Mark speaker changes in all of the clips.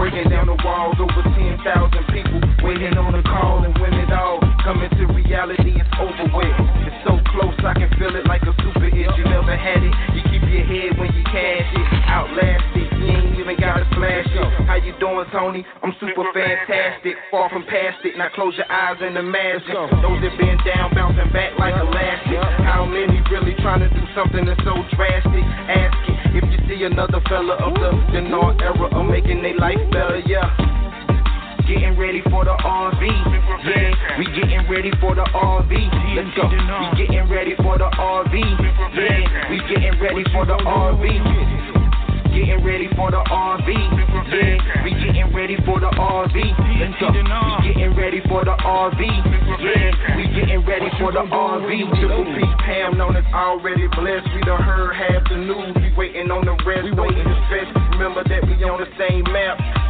Speaker 1: Breaking down the walls, over 10,000 people waiting on a call, and when it all come into reality, it's over with. It's so close, I can feel it like a super hit. You never had it, you keep your head when you cash it. Outlast it, you ain't even gotta flash it. How you doing, Tony? I'm super fantastic, far from past it. Now close your eyes and imagine those that been down, bouncing back like elastic. How many really trying to do something that's so drastic? Ask it if see another fella of the Denard era of making their life better, yeah. Getting ready for the RV, yeah. We getting ready for the RV. Let's go. We getting ready for the RV, yeah. We getting ready for the RV. Getting ready for the RV, yeah. We getting ready for the RV. Go. We getting ready for the RV, yeah. We getting ready for the RV. Triple P Pam known as already blessed. We done heard half the news. We waiting on the rest. We waiting to stress. Remember that we on the same map.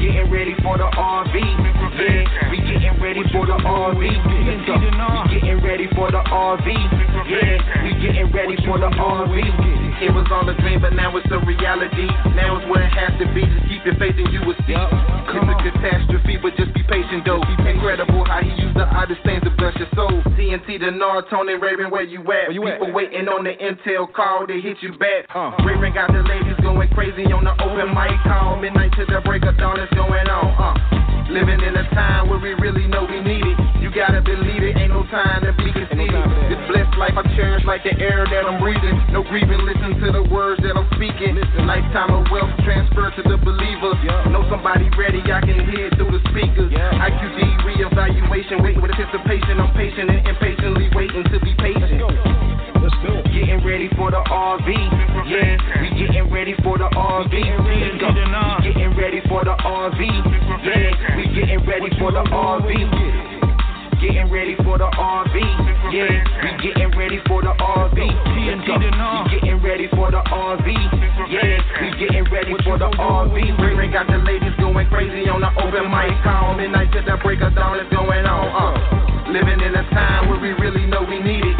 Speaker 1: Getting ready for the RV, yeah. We getting ready for the RV. We getting ready for the RV, yeah. We getting ready for the RV. It was all a dream, but now it's a reality. Now it's where it has to be. Just keep your faith and you will see. It's a catastrophe, but just be patient though. Incredible how he used the oddest things to bless your soul. TNT, the Nard, Tony Raven, where you at?
Speaker 2: Where you at?
Speaker 1: People waiting on the intel call to hit you back.
Speaker 2: Uh.
Speaker 1: Raven got the ladies going crazy on the open mic call. Midnight to the break of dawn is going on. Uh. Living in a time where we really know we need it. You gotta believe it, ain't no time to be conceited.
Speaker 2: for.
Speaker 1: This blessed life I cherish like the air that I'm breathing. No grieving, listen to the words that I'm speaking. Lifetime of wealth transferred to the believer. Know somebody ready, I can hear through the speakers. IQD reevaluation, waiting with anticipation. I'm patient and impatiently waiting to be patient.
Speaker 2: Let's go.
Speaker 1: Getting ready for the RV, yeah. We getting ready for the RV. Let's go. We getting ready for the RV, yeah. We getting ready for the RV. Getting ready for the RV. We getting ready for the RV, yeah. We getting ready for the RV. Ring ring got the ladies going crazy on the open mic call. Midnight to the break of dawn is going on. Uh. Living in a time where we really know we need it.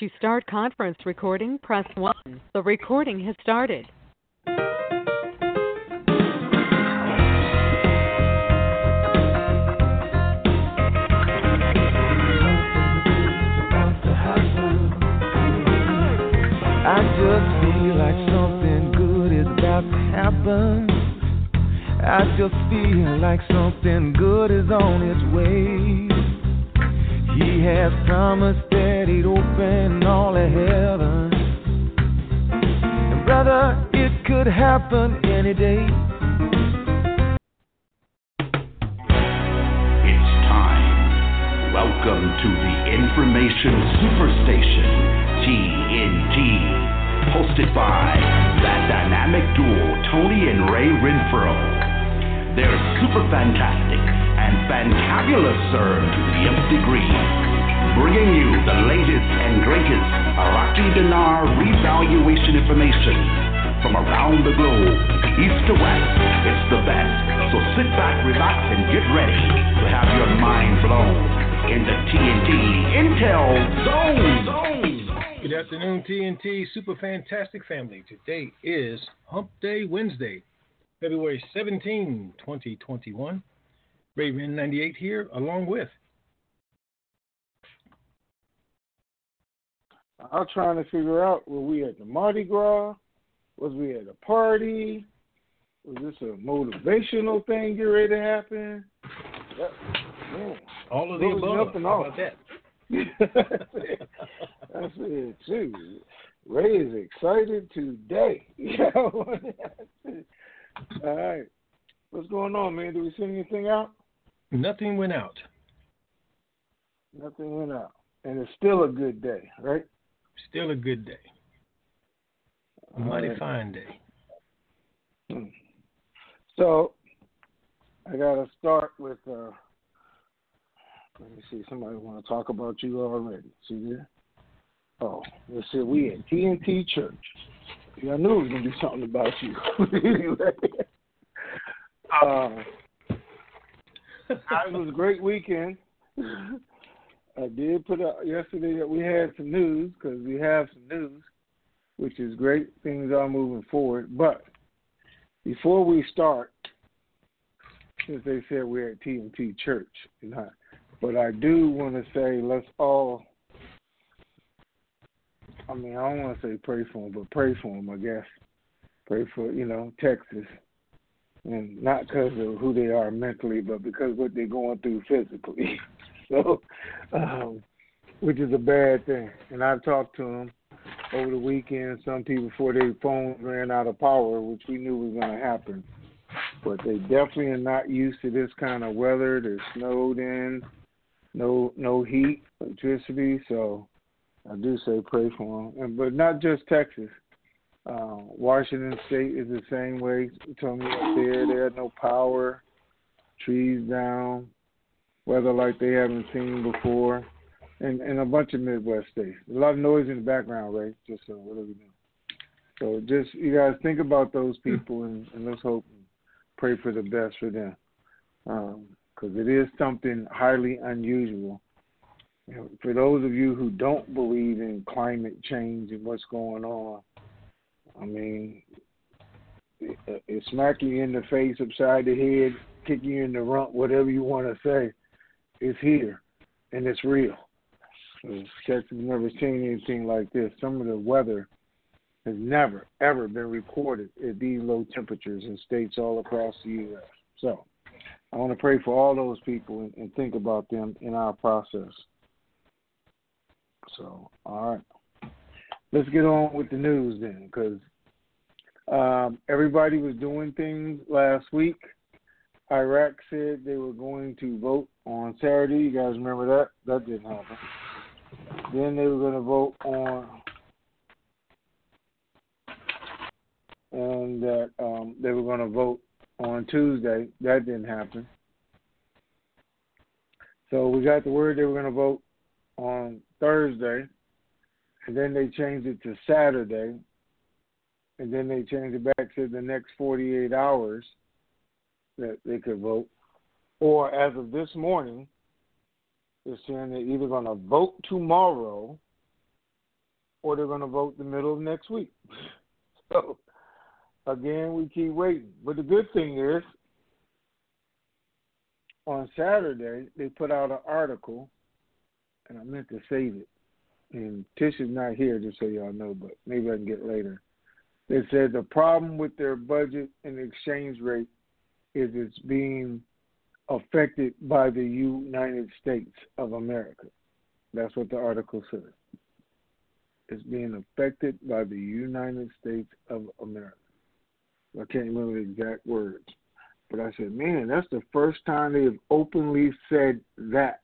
Speaker 3: To start conference recording, press 1. The recording has started.
Speaker 4: I just feel like something good is about to happen. I just feel like something good is on its way. He has promised that he'd open all of heaven. And brother, it could happen any day.
Speaker 5: It's time. Welcome to the Information Superstation, TNT. Hosted by that dynamic duo, Tony and Ray Renfro. They're super fantastic and fantabulous, sir, to the nth degree. bringing you the latest and greatest Iraqi dinar revaluation information from around the globe, east to west. It's the best. So sit back, relax, and get ready to have your mind blown in the TNT Intel Zone.
Speaker 2: Good afternoon, TNT Super Fantastic Family. Today is Hump Day Wednesday, February 17, 2021. Raven 98 here, along with.
Speaker 6: I'm trying to figure out were we at the Mardi Gras? Was we at a party? Was this a motivational thing get ready to happen? That, man,
Speaker 2: All of the above. How
Speaker 6: off.
Speaker 2: about that?
Speaker 6: That's it too. Ray is excited today. All right. What's going on, man? Did we send anything out?
Speaker 2: Nothing went out.
Speaker 6: Nothing went out. And it's still a good day, right?
Speaker 2: Still a good day. A mighty
Speaker 6: Alright.
Speaker 2: fine day.
Speaker 6: Hmm. So I gotta start with uh let me see, somebody wanna talk about you already. See there? Oh, let's see, we at TNT Church. Yeah, I knew it was gonna be something about you. anyway. Uh, it was a great weekend. I did put out yesterday that we had some news because we have some news, which is great. Things are moving forward. But before we start, since they said we're at TNT Church, know, but I do want to say let's all. I mean, I don't want to say pray for them, but pray for them, I guess. Pray for you know Texas, and not because of who they are mentally, but because what they're going through physically. so, um, which is a bad thing. And I've talked to them over the weekend. Some people before their phones ran out of power, which we knew was going to happen. But they definitely are not used to this kind of weather. They're snowed in, no no heat, electricity. So I do say pray for them. And but not just Texas. Uh, Washington State is the same way. Told me up there they had no power, trees down, weather like they haven't seen before, and and a bunch of Midwest states. A lot of noise in the background, right? Just so whatever you know. So just you guys think about those people and, and let's hope and pray for the best for them, because it is something highly unusual. You know, for those of you who don't believe in climate change and what's going on, I mean, it, it smack you in the face, upside the head, kick you in the rump, whatever you want to say. It's here, and it's real. Texas never seen anything like this. Some of the weather has never, ever been recorded at these low temperatures in states all across the U.S. So I want to pray for all those people and, and think about them in our process. So, all right. Let's get on with the news then, because um, everybody was doing things last week. Iraq said they were going to vote on Saturday. You guys remember that? That didn't happen. Then they were going to vote on, and that um, they were going to vote on Tuesday. That didn't happen. So we got the word they were going to vote on Thursday, and then they changed it to Saturday, and then they changed it back to the next 48 hours that they could vote. Or as of this morning, they're saying they're either going to vote tomorrow or they're going to vote the middle of next week. So, again, we keep waiting. But the good thing is, on Saturday, they put out an article, and I meant to save it. And Tish is not here, just so y'all know, but maybe I can get it later. They said the problem with their budget and exchange rate is it's being affected by the United States of America. That's what the article says. It's being affected by the United States of America. I can't remember the exact words. But I said, man, that's the first time they have openly said that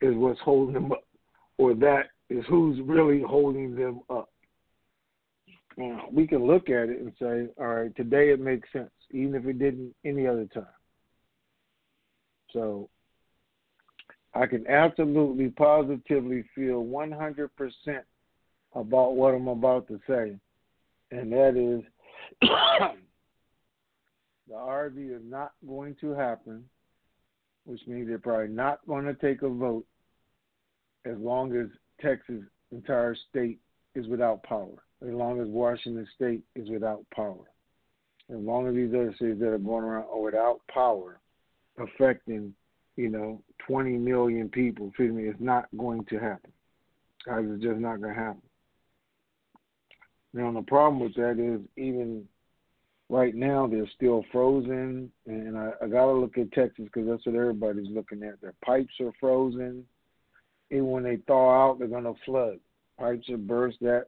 Speaker 6: is what's holding them up, or that is who's really holding them up. Now, we can look at it and say, all right, today it makes sense, even if it didn't any other time. So I can absolutely, positively feel 100% about what I'm about to say, and that is the RV is not going to happen, which means they're probably not going to take a vote as long as Texas entire state is without power, as long as Washington state is without power, as long as these other states that are going around are without power, affecting, you know, 20 million people, excuse me, it's not going to happen. Guys, it's just not going to happen. Now, the problem with that is even right now they're still frozen, and I, I got to look at Texas because that's what everybody's looking at. Their pipes are frozen. Even when they thaw out, they're to flood. Pipes are burst. That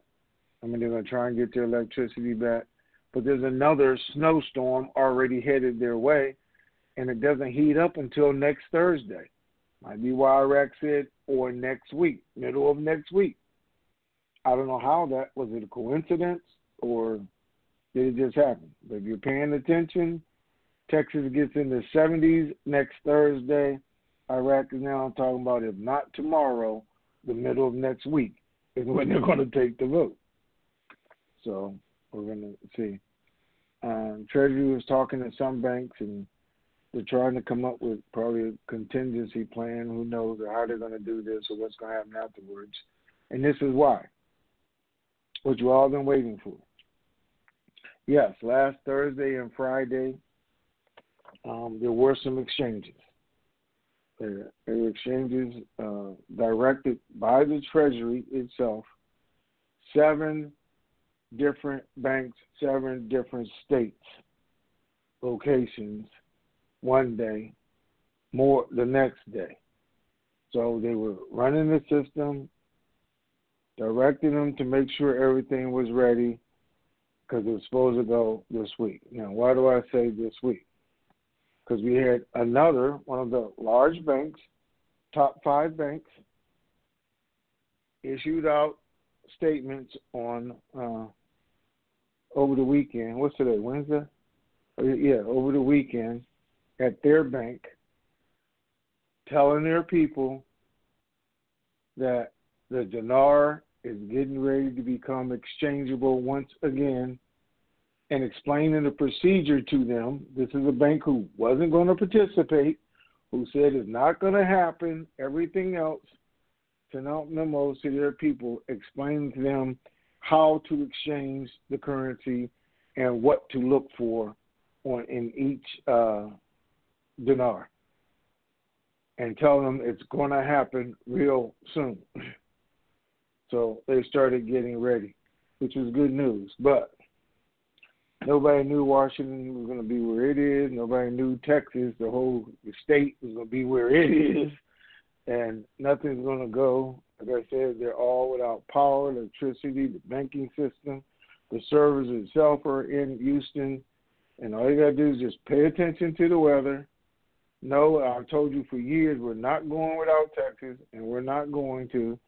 Speaker 6: I mean, they're to try and get their electricity back. But there's another snowstorm already headed their way, and it doesn't heat up until next Thursday. Might be why Iraq said, or next week, middle of next week. I don't know how that was it a coincidence or it just happen? But if you're paying attention, Texas gets in the 70s next Thursday. Iraq is now talking about if not tomorrow, the middle of next week is when they're going to take the vote. So we're going to see. Um, Treasury was talking to some banks and they're trying to come up with probably a contingency plan. Who knows how they're going to do this or what's going to happen afterwards. And this is why what you all been waiting for. Yes, last Thursday and Friday, um, there were some exchanges. There, there were exchanges uh, directed by the Treasury itself, seven different banks, seven different states, locations, one day, more the next day. So they were running the system, directing them to make sure everything was ready because it was supposed to go this week. Now, why do I say this week? Because we had another one of the large banks, top five banks, issued out statements on uh, over the weekend. What's today? Wednesday? Oh, yeah, over the weekend at their bank, telling their people that the dinar is getting ready to become exchangeable once again and explaining the procedure to them. This is a bank who wasn't going to participate, who said it's not going to happen, everything else, sent out memos to their people explaining to them how to exchange the currency and what to look for on in each uh, dinar and tell them it's going to happen real soon. So they started getting ready, which was good news. But nobody knew Washington was going to be where it is. Nobody knew Texas, the whole the state, was going to be where it is. And nothing's going to go. Like I said, they're all without power, electricity, the banking system. The servers itself are in Houston. And all you got to do is just pay attention to the weather. No, I've told you for years we're not going without Texas, and we're not going to.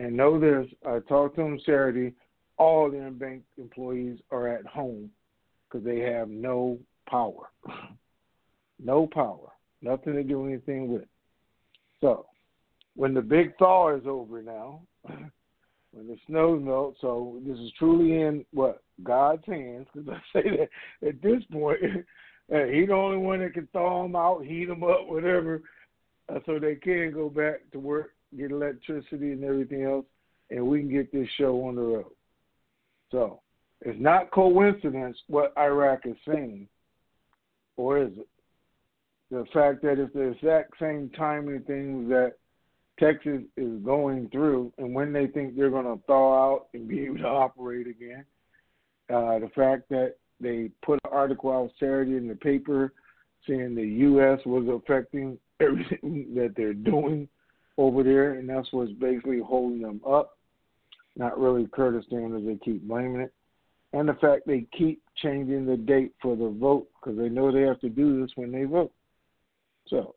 Speaker 6: And know this, I talked to them Saturday. All the bank employees are at home because they have no power. no power. Nothing to do anything with. So, when the big thaw is over now, when the snow melts, so this is truly in what God's hands. Because I say that at this point, He's the only one that can thaw them out, heat them up, whatever, uh, so they can go back to work get electricity and everything else, and we can get this show on the road. So it's not coincidence what Iraq is saying, or is it? The fact that it's the exact same timing things that Texas is going through, and when they think they're going to thaw out and be able to operate again. Uh, the fact that they put an article out Saturday in the paper saying the U.S. was affecting everything that they're doing over there, and that's what's basically holding them up. Not really Kurdistan as they keep blaming it. And the fact they keep changing the date for the vote because they know they have to do this when they vote. So,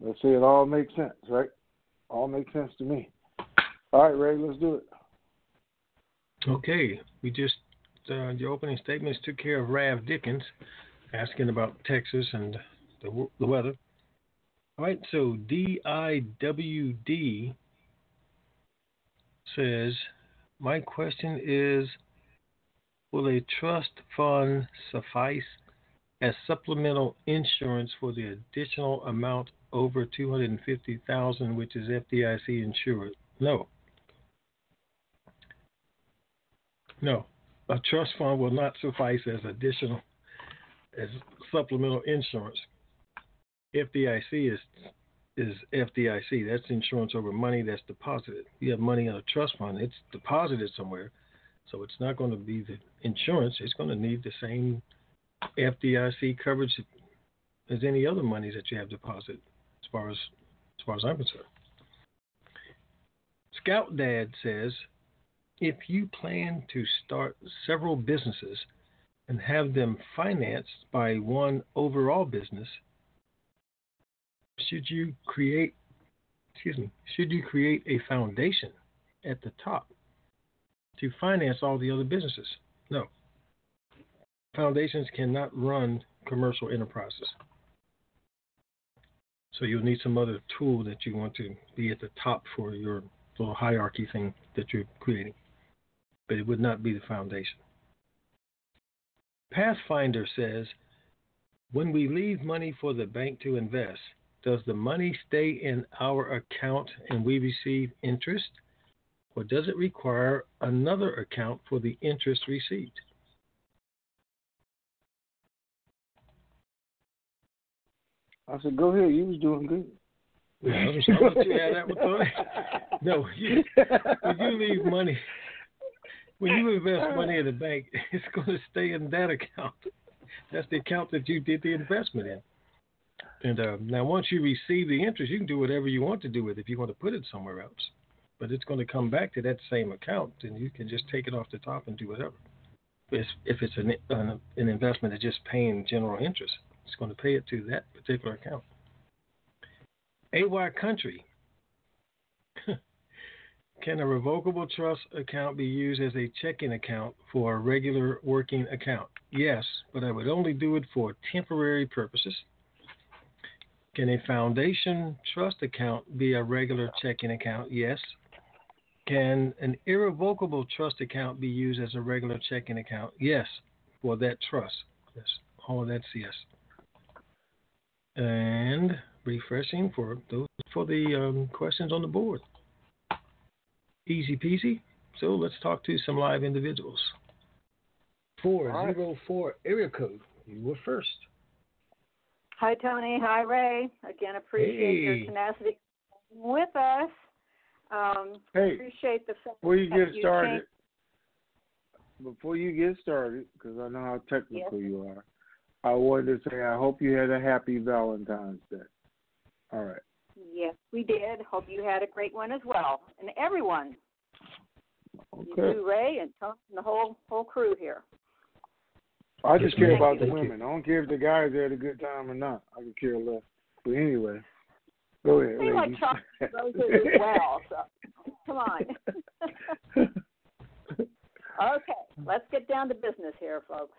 Speaker 6: let's see, it all makes sense, right? All makes sense to me. All right, Ray, let's do it.
Speaker 2: Okay, we just uh, the opening statements took care of Rav Dickens asking about Texas and the, the weather. All right, so DIWD says, My question is Will a trust fund suffice as supplemental insurance for the additional amount over 250000 which is FDIC insured? No. No. A trust fund will not suffice as additional as supplemental insurance. FDIC is is FDIC. That's insurance over money that's deposited. You have money in a trust fund, it's deposited somewhere, so it's not going to be the insurance. It's going to need the same FDIC coverage as any other money that you have deposited, as far as as far as I'm concerned. Scout Dad says, if you plan to start several businesses and have them financed by one overall business, should you create excuse me, should you create a foundation at the top to finance all the other businesses? No. Foundations cannot run commercial enterprises. So you'll need some other tool that you want to be at the top for your little hierarchy thing that you're creating. But it would not be the foundation. Pathfinder says when we leave money for the bank to invest, does the money stay in our account and we receive interest? Or does it require another account for the interest received?
Speaker 6: I said, go ahead. You was doing good.
Speaker 2: Yeah, I'm sorry. I'll let you have that one, Tony. No, you, when you leave money, when you invest money in the bank, it's going to stay in that account. That's the account that you did the investment in. And uh, now, once you receive the interest, you can do whatever you want to do with it if you want to put it somewhere else. But it's going to come back to that same account, and you can just take it off the top and do whatever. If, if it's an, an, an investment that's just paying general interest, it's going to pay it to that particular account. AY Country. Can a revocable trust account be used as a checking account for a regular working account? Yes, but I would only do it for temporary purposes. Can a foundation trust account be a regular checking account? Yes. Can an irrevocable trust account be used as a regular checking account? Yes, for that trust. Yes, all of that's yes. And refreshing for those for the um, questions on the board. Easy peasy. So let's talk to some live individuals. Four zero four area code. You were first.
Speaker 7: Hi, Tony. Hi, Ray. Again, appreciate
Speaker 2: Hey.
Speaker 7: your tenacity with us. Um,
Speaker 6: Hey,
Speaker 7: appreciate the fact
Speaker 6: before you get
Speaker 7: you
Speaker 6: started,
Speaker 7: changed-
Speaker 6: before you get started, because I know how technical you are, I wanted to say I hope you had a happy Valentine's Day. All right.
Speaker 7: Yes, we did. Hope you had a great one as well, and everyone. You
Speaker 6: Okay.
Speaker 7: too, Ray, and Tony, and the whole whole crew here.
Speaker 6: I just care about the women. I don't care if the guys had a good time or not. I could care less. But anyway, go ahead.
Speaker 7: We like
Speaker 6: ladies.
Speaker 7: chocolate roses as well. So come on. okay, let's get down to business here, folks.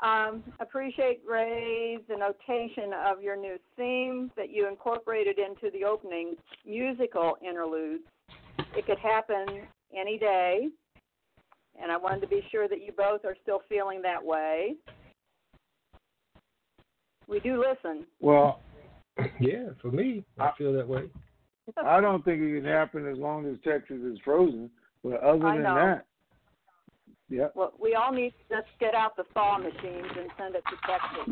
Speaker 7: Um, appreciate Ray's the notation of your new theme that you incorporated into the opening musical interludes. It could happen any day, and I wanted to be sure that you both are still feeling that way. We do listen.
Speaker 6: well,
Speaker 2: Yeah, for me, I
Speaker 6: I-
Speaker 2: feel that way.
Speaker 6: I don't think it can happen as long as Texas is frozen. But other than that, yeah.
Speaker 7: Well, we all need to just get out the thaw machines and send it to Texas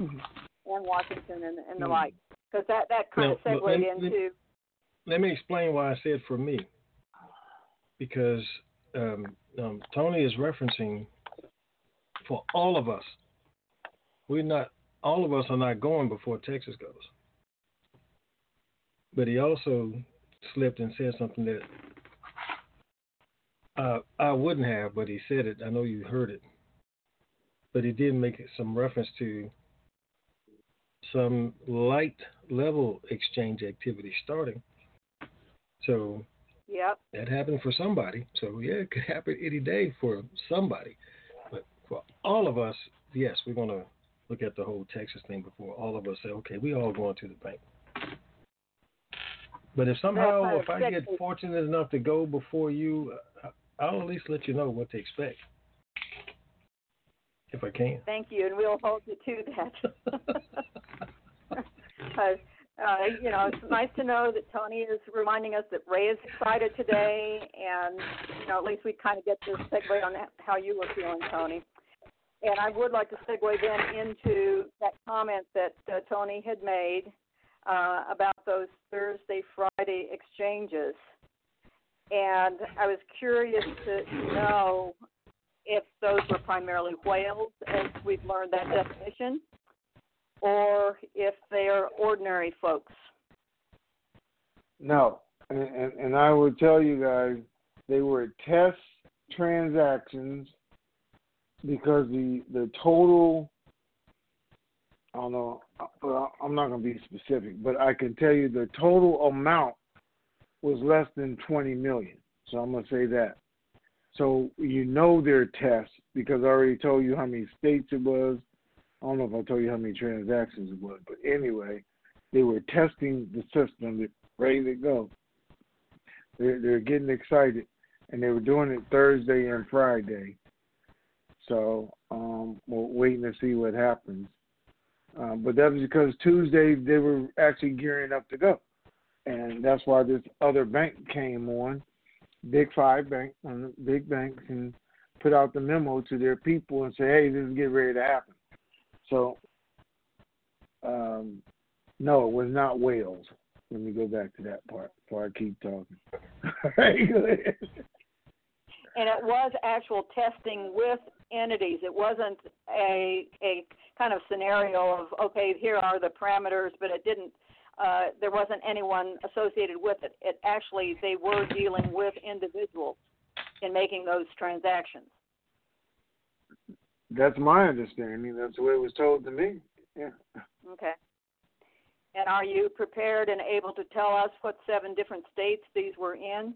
Speaker 7: and Washington and, and the
Speaker 6: Hmm.
Speaker 7: like, because that that kind of
Speaker 2: Now,
Speaker 7: segued
Speaker 2: let me-
Speaker 7: into
Speaker 2: Let me explain why I said for me. Because um, um, Tony is referencing for all of us. We're not, all of us are not going before Texas goes. But he also slipped and said something that uh, I wouldn't have, but he said it. I know you heard it. But he did make some reference to some light level exchange activity starting. So
Speaker 7: yep.
Speaker 2: that happened for somebody. So yeah, it could happen any day for somebody. But for all of us, yes, we're gonna look at the whole Texas thing before all of us say, okay, we all going to the bank. But if somehow, if I get fortunate enough to go before you, I'll at least let you know what to expect. If I can.
Speaker 7: Thank you, and we'll hold you to that. Because, uh, you know, it's nice to know that Tony is reminding us that Ray is excited today, and, you know, at least we kind of get this segue on how you were feeling, Tony. And I would like to segue then into that comment that uh, Tony had made uh, about those Thursday, Friday exchanges. And I was curious to know if those were primarily whales, as we've learned that definition, or if they are ordinary folks.
Speaker 6: No, and, and and I will tell you guys they were test transactions because the the total. I don't know. I'm not going to be specific, but I can tell you the total amount was less than 20 million. So I'm going to say that. So you know they're tests because I already told you how many states it was. I don't know if I told you how many transactions it was, but anyway, they were testing the system, they're ready to go. They're they're getting excited, and they were doing it Thursday and Friday. So um, we're waiting to see what happens. Um, but that was because Tuesday they were actually gearing up to go, and that's why this other bank came on, Big Five Bank, the big banks, and put out the memo to their people and say, "Hey, this is getting ready to happen." So, um, no, it was not whales. Let me go back to that part before I keep talking.
Speaker 7: And it was actual testing with entities. It wasn't a a kind of scenario of okay, here are the parameters, but it didn't. Uh, there wasn't anyone associated with it. It actually they were dealing with individuals in making those transactions.
Speaker 6: That's my understanding. That's the way it was told to me. Yeah.
Speaker 7: Okay. And are you prepared and able to tell us what seven different states these were in?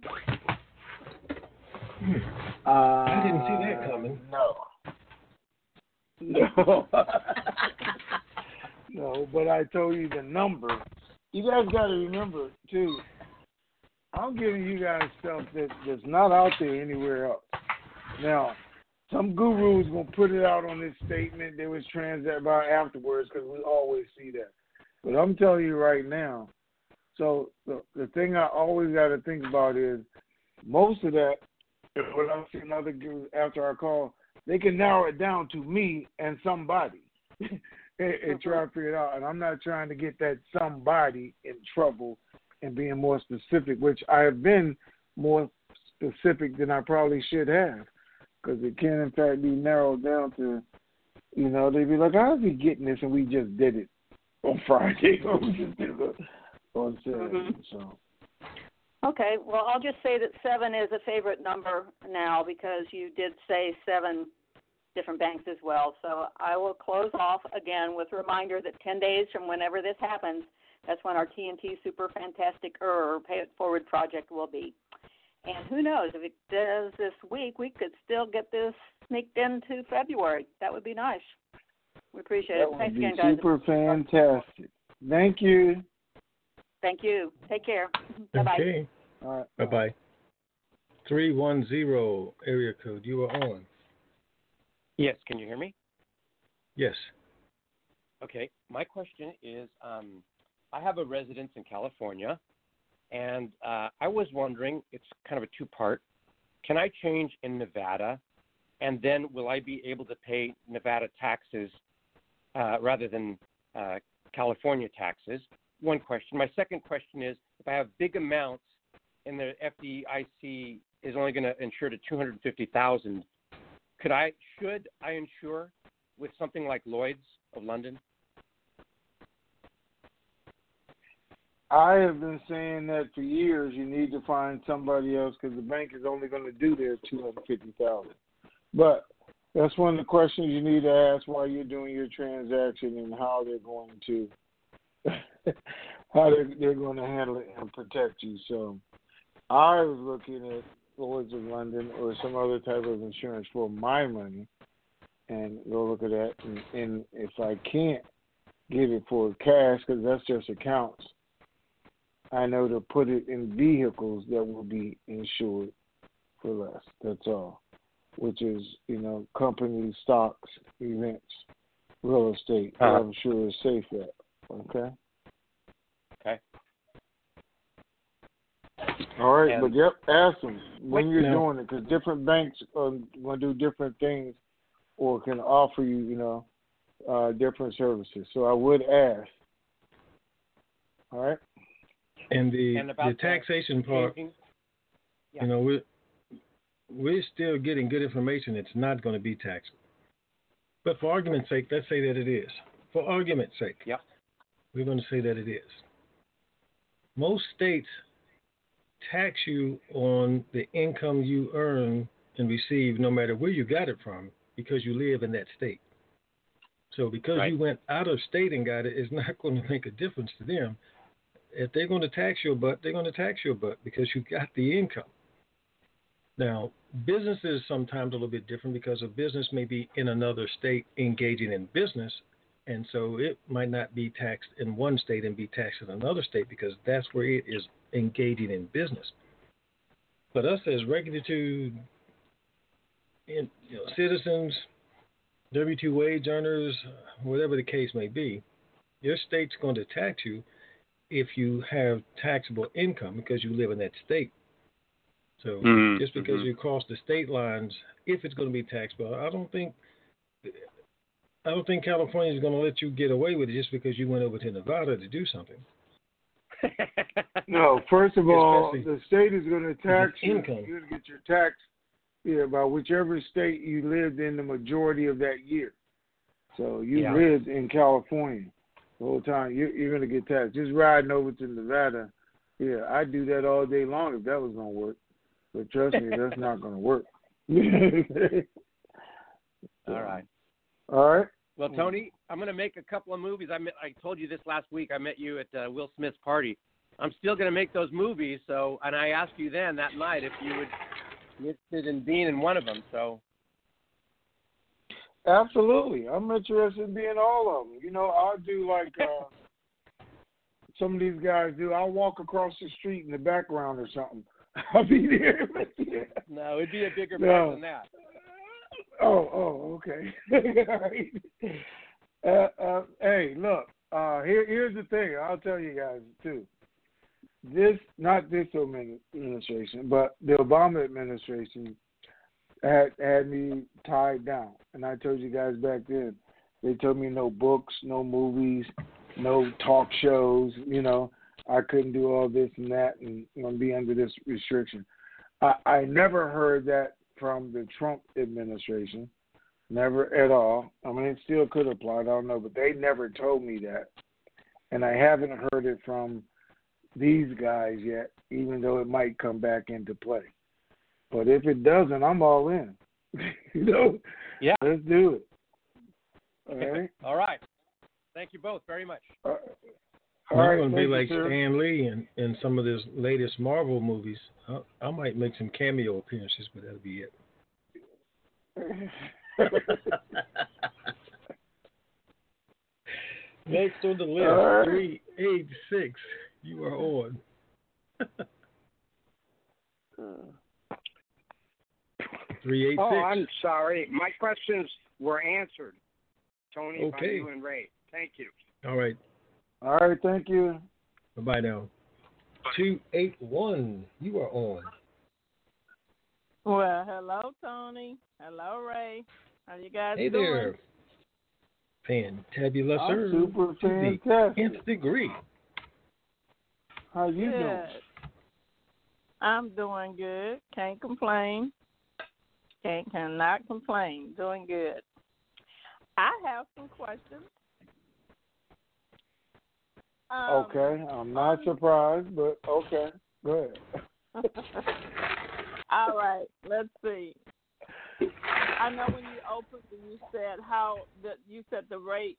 Speaker 6: Uh,
Speaker 2: I didn't see that coming.
Speaker 6: No. No. no, but I told you the number. You guys got to remember too. I'm giving you guys stuff that that's not out there anywhere else. Now, some guru's gonna put it out on this statement they was transact about afterwards because we always see that. But I'm telling you right now. So the the thing I always got to think about is most of that. What I'm seeing other after our call, they can narrow it down to me and somebody, and, and uh-huh. try to figure it out. And I'm not trying to get that somebody in trouble and being more specific, which I have been more specific than I probably should have, because it can in fact be narrowed down to, you know, they'd be like, "How's he getting this?" And we just did it on Friday, or we just did it on Saturday.
Speaker 7: Mhm.
Speaker 6: So
Speaker 7: Okay, well, I'll just say that seven is a favorite number now because you did say seven different banks as well. So I will close off again with a reminder that 10 days from whenever this happens, that's when our TNT Super Fantastic Er Pay It Forward project will be. And who knows, if it does this week, we could still get this sneaked into February. That would be nice. We appreciate
Speaker 6: that
Speaker 7: it. Thanks again, guys.
Speaker 6: super fantastic. Thank you.
Speaker 7: Thank you. Take care. Bye bye.
Speaker 2: Okay.
Speaker 6: All right.
Speaker 2: Bye bye. Three one zero area code. You are on.
Speaker 8: Yes, can you hear me?
Speaker 2: Yes.
Speaker 8: Okay. My question is um, I have a residence in California, and uh, I was wondering it's kind of a two part. Can I change in Nevada, and then will I be able to pay Nevada taxes uh, rather than uh, California taxes? One question. My second question is if I have big amounts and the FDIC is only going to insure to 250,000, could I should I insure with something like Lloyd's of London?
Speaker 6: I have been saying that for years. You need to find somebody else because the bank is only going to do their two hundred fifty thousand. But that's one of the questions you need to ask while you're doing your transaction and how they're going to how they're, they're going to handle it and protect you. So I was looking at Lloyd's of London or some other type of insurance for my money and go look at that. And, and if I can't get it for cash because that's just accounts I know to put it in vehicles that will be insured for less. That's all. Which is, you know, company stocks, events, real estate.
Speaker 8: Uh-huh.
Speaker 6: I'm sure is safe at. Okay.
Speaker 8: Okay.
Speaker 6: All right,
Speaker 8: And-
Speaker 6: but yep, ask them when you're
Speaker 2: no.
Speaker 6: doing it because different banks are going to do different things or can offer you, you know, uh, different services. So I would ask. All right.
Speaker 2: And the
Speaker 8: And
Speaker 2: the taxation part,
Speaker 8: Yeah.
Speaker 2: you know, we're we're still getting good information. It's not going to be taxable. But for argument's sake, let's say that it is. For argument's sake,
Speaker 8: yeah.
Speaker 2: we're going to say that it is. Most states tax you on the income you earn and receive, no matter where you got it from, because you live in that state. So because
Speaker 8: Right.
Speaker 2: you went out of state and got it, it's not going to make a difference to them. If they're going to tax your butt, they're going to tax your butt because you got the income. Now, business is sometimes a little bit different because a business may be in another state engaging in business, and so it might not be taxed in one state and be taxed in another state because that's where it is engaging in business. But us as regular to you know, citizens, W two wage earners, whatever the case may be, your state's going to tax you if you have taxable income because you live in that state. So
Speaker 8: Mhm,
Speaker 2: just because
Speaker 8: mhm.
Speaker 2: you cross the state lines, if it's going to be taxable, I don't think I don't think California is going to let you get away with it just because you went over to Nevada to do something.
Speaker 6: No, first of all,
Speaker 2: Especially
Speaker 6: the state is going to tax you.
Speaker 2: income.
Speaker 6: You're going to get your tax yeah, by whichever state you lived in the majority of that year. So you
Speaker 8: Yeah.
Speaker 6: lived in California the whole time. You're, you're going to get taxed. Just riding over to Nevada, yeah, I'd do that all day long if that was going to work. But trust me, that's not going to work.
Speaker 8: All right.
Speaker 6: All right.
Speaker 8: Well, Tony, I'm going to make a couple of movies. I met, I told you this last week. I met you at uh, Will Smith's party. I'm still going to make those movies. So, and I asked you then that night if you would be interested in being in one of them. So,
Speaker 6: Absolutely. I'm interested in being all of them. You know, I'll do like uh, some of these guys do. I'll walk across the street in the background or something. I'll be there.
Speaker 8: no, it'd be a bigger
Speaker 6: No.
Speaker 8: part than that.
Speaker 6: Oh, oh, okay. Right. uh, uh, hey, look. Uh, here, here's the thing. I'll tell you guys too. This, not this administration, but the Obama administration had had me tied down, and I told you guys back then. They told me no books, no movies, no talk shows. You know, I couldn't do all this and that, and be under this restriction. I, I never heard that from the Trump administration. Never at all. I mean, it still could apply. I don't know, but they never told me that, and I haven't heard it from these guys yet. Even though it might come back into play, but if it doesn't, I'm all in. you know,
Speaker 8: Yeah.
Speaker 6: let's do it. All right.
Speaker 8: All right. Thank you both very much.
Speaker 6: All
Speaker 2: I'm going to be like
Speaker 6: sir.
Speaker 2: Stan Lee in, in some of his latest Marvel movies. I, I might make some cameo appearances, but that'll be it. Next on the list,
Speaker 6: All right.
Speaker 2: three eight six. You are on. Uh. Three eight
Speaker 9: Oh,
Speaker 2: six.
Speaker 9: I'm sorry. My questions were answered. Tony, by you and Ray. Thank you.
Speaker 2: All right.
Speaker 6: All right. Thank you.
Speaker 2: Bye bye now. Two eight one. You are on.
Speaker 10: Well, hello, Tony. Hello, Ray. How you guys doing?
Speaker 2: Hey
Speaker 10: doing?
Speaker 2: there. Fantabulous.
Speaker 6: I'm super
Speaker 2: to the
Speaker 6: fantastic.
Speaker 2: nth degree.
Speaker 6: How you doing?
Speaker 10: I'm doing good. Can't complain. Can't cannot complain. Doing good. I have some questions. Um,
Speaker 6: okay. I'm not surprised, but okay. Go ahead.
Speaker 10: All right, let's see. I know when you opened, you said how that you said the rate.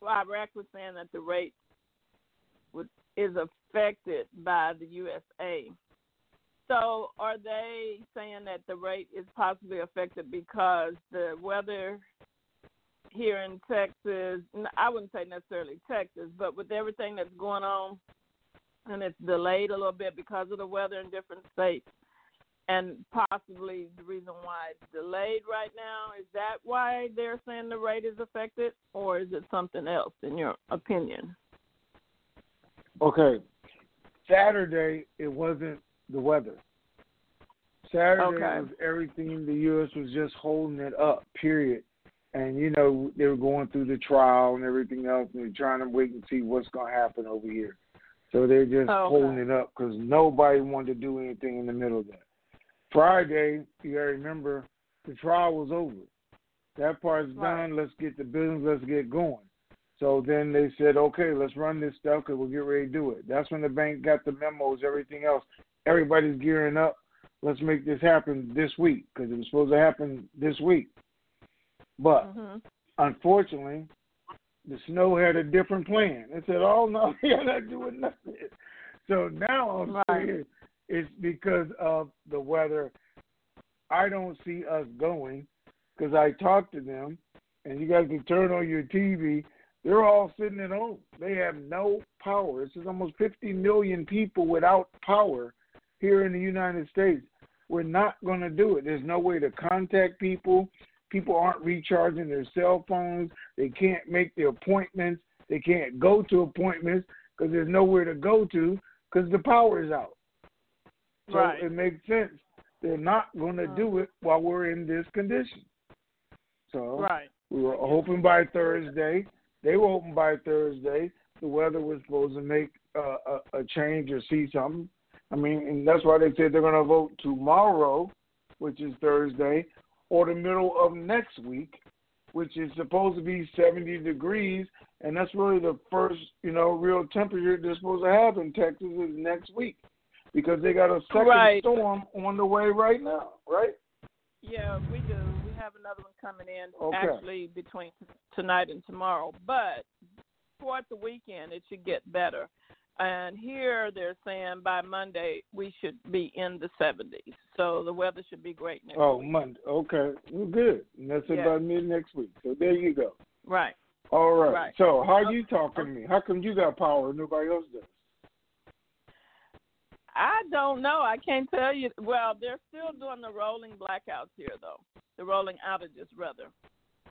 Speaker 10: Well, Iraq was saying that the rate would, is affected by the USA. So, are they saying that the rate is possibly affected because the weather here in Texas? I wouldn't say necessarily Texas, but with everything that's going on and it's delayed a little bit because of the weather in different states, and possibly the reason why it's delayed right now is that why they're saying the rate is affected, or is it something else in your opinion?
Speaker 6: Okay, Saturday it wasn't the weather. Saturday
Speaker 10: Okay.
Speaker 6: was everything. The U.S. was just holding it up. Period. And you know they were going through the trial and everything else, and they're trying to wait and see what's going to happen over here. So they're just
Speaker 10: Oh, okay.
Speaker 6: holding it up because nobody wanted to do anything in the middle of that. Friday, you got to remember, the trial was over. That part's
Speaker 10: Right.
Speaker 6: done. Let's get the business. Let's get going. So then they said, okay, let's run this stuff because we'll get ready to do it. That's when the bank got the memos, everything else. Everybody's gearing up. Let's make this happen this week because it was supposed to happen this week. But
Speaker 10: Mhm.
Speaker 6: unfortunately, the snow had a different plan. It said, "Oh no, you're not doing nothing." So now I'm
Speaker 10: Right.
Speaker 6: saying it's because of the weather. I don't see us going because I talked to them, and you guys can turn on your TV. They're all sitting at home. They have no power. It's is almost 50 million people without power here in the United States. We're not going to do it. There's no way to contact people. People aren't recharging their cell phones. They can't make the appointments. They can't go to appointments because there's nowhere to go to because the power is out. So
Speaker 10: Right.
Speaker 6: it makes sense. They're not going to do it while we're in this condition. So
Speaker 10: Right.
Speaker 6: we were hoping by Thursday. They were hoping by Thursday. The weather was supposed to make uh, a, a change or see something. I mean, and that's why they said they're going to vote tomorrow, which is Thursday, or the middle of next week, which is supposed to be 70 degrees, and that's really the first, you know, real temperature they're supposed to have in Texas is next week, because they got a second
Speaker 10: Right.
Speaker 6: storm on the way right now, right?
Speaker 10: Yeah, we do. We have another one coming in
Speaker 6: Okay.
Speaker 10: actually between tonight and tomorrow. But toward the weekend, it should get better. And here they're saying by Monday we should be in the 70s. So the weather should be great next
Speaker 6: Oh,
Speaker 10: week.
Speaker 6: Monday. Okay, well, good. And that's
Speaker 10: Yeah.
Speaker 6: about mid next week. So there you go.
Speaker 10: Right.
Speaker 6: All right.
Speaker 10: Right.
Speaker 6: So how you talking to me? How come you got power and nobody else does?
Speaker 10: I don't know. I can't tell you. Well, they're still doing the rolling blackouts here, though. The rolling outages, rather.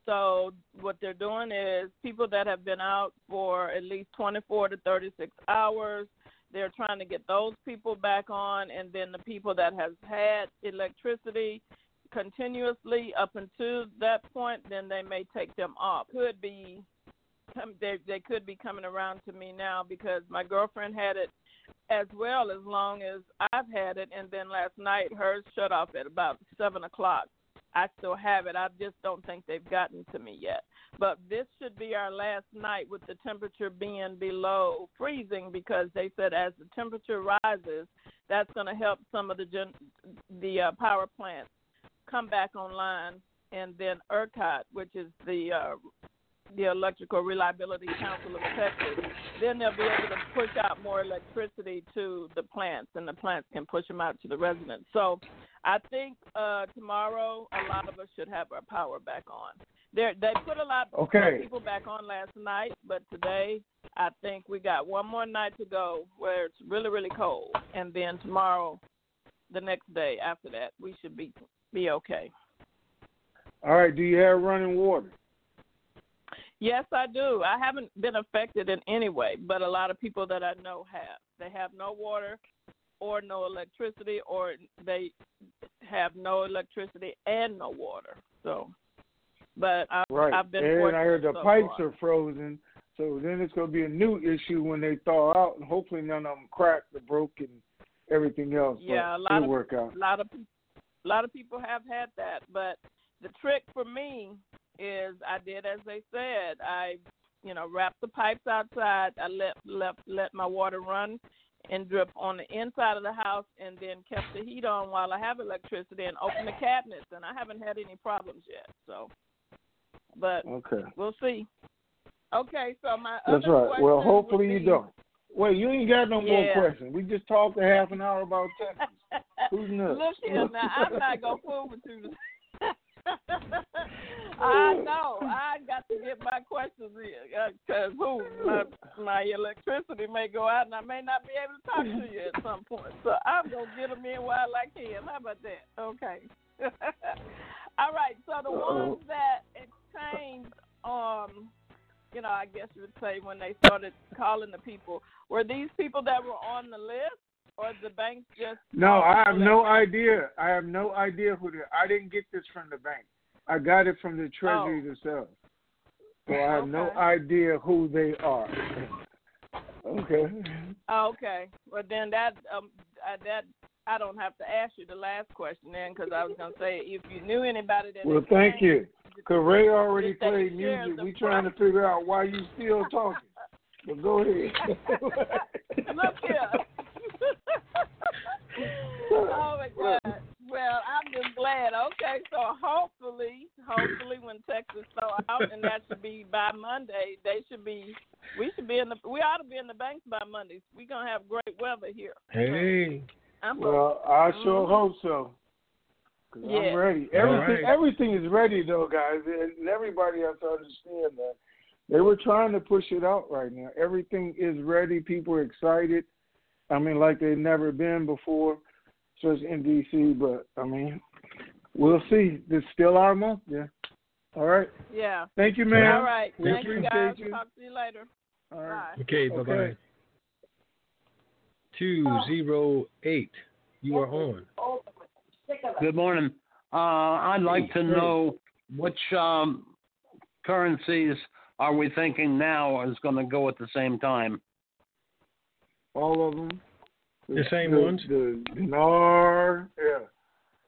Speaker 10: So what they're doing is people that have been out for at least 24 to 36 hours, they're trying to get those people back on, and then the people that has had electricity continuously up until that point, then they may take them off. Could be, they they could be coming around to me now because my girlfriend had it as well as long as I've had it, and then last night hers shut off at about seven o'clock. I still have it. I just don't think they've gotten to me yet. But this should be our last night with the temperature being below freezing because they said as the temperature rises, that's going to help some of the gen- the uh, power plants come back online, and then ERCOT, which is the uh, the Electrical Reliability Council of Texas, then they'll be able to push out more electricity to the plants, and the plants can push them out to the residents. So, I think uh, tomorrow a lot of us should have our power back on. They they put a lot of
Speaker 6: Okay.
Speaker 10: people back on last night, but today I think we got one more night to go where it's really really cold, and then tomorrow, the next day after that, we should be be okay.
Speaker 6: All right. Do you have running water?
Speaker 10: Yes, I do. I haven't been affected in any way, but a lot of people that I know have. They have no water or no electricity, or they have no electricity and no water. So, but I,
Speaker 6: Right.
Speaker 10: I've been.
Speaker 6: and I heard the
Speaker 10: so
Speaker 6: pipes
Speaker 10: far.
Speaker 6: are frozen. So then it's going to be a new issue when they thaw out, and hopefully none of them cracked or broke and everything else.
Speaker 10: Yeah, a lot of
Speaker 6: work out.
Speaker 10: a lot of a lot of people have had that, but the trick for me is I did as they said. I, you know, wrapped the pipes outside. I let let let my water run and drip on the inside of the house, and then kept the heat on while I have electricity, and opened the cabinets, and I haven't had any problems yet. So, but
Speaker 6: Okay.
Speaker 10: we'll see. Okay, so my
Speaker 6: That's
Speaker 10: other
Speaker 6: right. Well, hopefully you
Speaker 10: be-
Speaker 6: don't. Wait, you ain't got no more questions. We just talked a half an hour about Texas. Who's nuts?
Speaker 10: Look here, now I'm not gonna fool with you. I know. I got to get my questions in because who my my electricity may go out and I may not be able to talk to you at some point. So I'm gonna get them in while I can. How about that? Okay. All right. So the ones that exchanged, um, you know, I guess you would say when they started calling the people, were these people that were on the list, or the bank just?
Speaker 6: No, I have no idea. I have no idea who they. I didn't get this from the bank. I got it from the treasury themselves. So I have no idea who they are. Okay.
Speaker 10: Oh, okay. Well, then that um that I don't have to ask you the last question then, because I was gonna say if you knew anybody that.
Speaker 6: Well, thank you. Cause Ray already played music.
Speaker 10: the
Speaker 6: We trying to figure out why you still talking. But go ahead.
Speaker 10: Look here. Oh my God. Well, I'm just glad. Okay, so hopefully, hopefully, when Texas throw out, and that should be by Monday, they should be. We should be in the. We ought to be in the banks by Monday. We're gonna have great weather here.
Speaker 2: Hey.
Speaker 10: I'm
Speaker 6: Well, I sure
Speaker 10: Mhm.
Speaker 6: hope so. Cause
Speaker 10: Yeah.
Speaker 6: I'm ready. Everything,
Speaker 2: right.
Speaker 6: everything is ready though, guys, and everybody has to understand that they were trying to push it out right now. Everything is ready. People are excited. I mean, like they've never been before, especially in DC. But I mean, we'll see. This is still our month, yeah. All right.
Speaker 10: Yeah.
Speaker 6: Thank you, ma'am.
Speaker 10: All right.
Speaker 6: We
Speaker 10: Thank you, guys.
Speaker 6: you.
Speaker 10: Talk to you later.
Speaker 6: All right.
Speaker 10: Bye.
Speaker 2: Okay, bye bye.
Speaker 6: Okay.
Speaker 2: Two zero eight. You are on.
Speaker 11: Good morning. Uh, I'd like to know which um, currencies are we thinking now is going to go at the same time?
Speaker 6: All of them.
Speaker 2: The same
Speaker 6: the,
Speaker 2: ones?
Speaker 6: The dinar, yeah.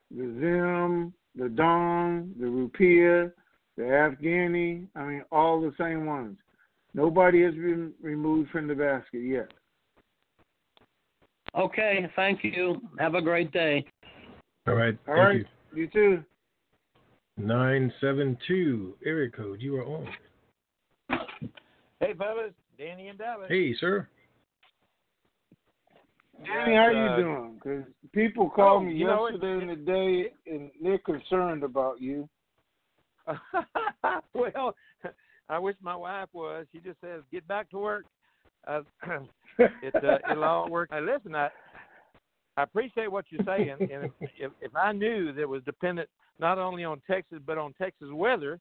Speaker 6: The zim, the dong, the rupiah, the afghani. I mean, all the same ones. Nobody has been removed from the basket yet.
Speaker 11: Okay, thank you. Have a great day.
Speaker 2: All right.
Speaker 6: All
Speaker 2: thank
Speaker 6: right. You too.
Speaker 2: Nine seven two area code. You are on.
Speaker 12: Hey, fellas, Danny and Dallas.
Speaker 2: Hey, sir.
Speaker 6: Danny, how
Speaker 12: Uh,
Speaker 6: you doing? Because people called
Speaker 12: oh,
Speaker 6: me yesterday and today, and they're concerned about you.
Speaker 12: well, I wish my wife was. She just says, "Get back to work." Uh, it uh, it'll all work. Listen, I I appreciate what you're saying, and if if I knew that it was dependent not only on Texas but on Texas weather,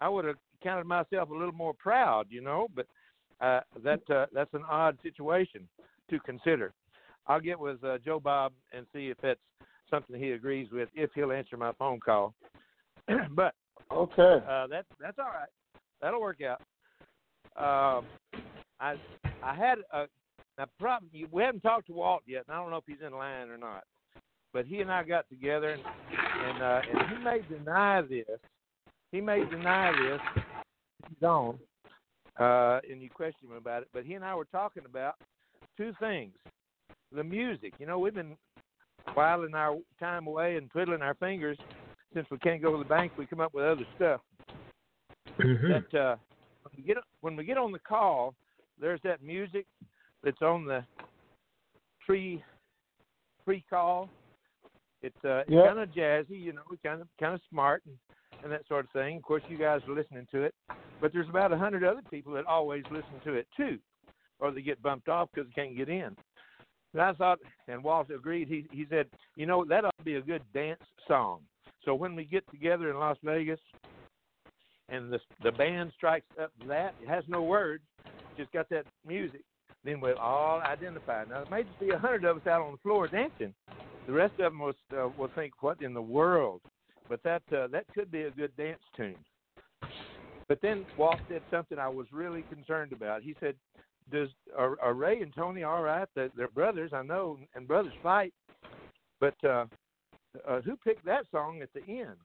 Speaker 12: I would have counted myself a little more proud, you know. But uh, that uh, that's an odd situation to consider. I'll get with uh, Joe Bob and see if that's something he agrees with, if he'll answer my phone call. but
Speaker 6: Okay.
Speaker 12: uh, that's that's all right. That'll work out. Um, I I had a, a problem. We haven't talked to Walt yet, and I don't know if he's in line or not. But he and I got together, and and, uh, and he may deny this. He may deny this. He's on, uh, and you question him about it. But he and I were talking about two things: the music. You know, we've been whiling our time away and twiddling our fingers since we can't go to the bank. We come up with other stuff
Speaker 2: Mhm.
Speaker 12: that uh, when we get when we get on the call, there's that music that's on the pre pre call. It's uh, it's
Speaker 6: Yep.
Speaker 12: kind of jazzy, you know, kind of kind of smart and, and that sort of thing. Of course, you guys are listening to it, but there's about a hundred other people that always listen to it too, or they get bumped off because they can't get in. And I thought, and Walt agreed. He he said, you know, that ought to be a good dance song. So when we get together in Las Vegas, and the the band strikes up that it has no words, just got that music. Then we'll all identify. Now, there may just be a hundred of us out on the floor dancing. The rest of them will uh, will think, "What in the world?" But that uh, that could be a good dance tune. But then Walt said something I was really concerned about. He said, "Does are, are Ray and Tony all right? They're, they're brothers, I know, and brothers fight. But uh, uh, who picked that song at the end?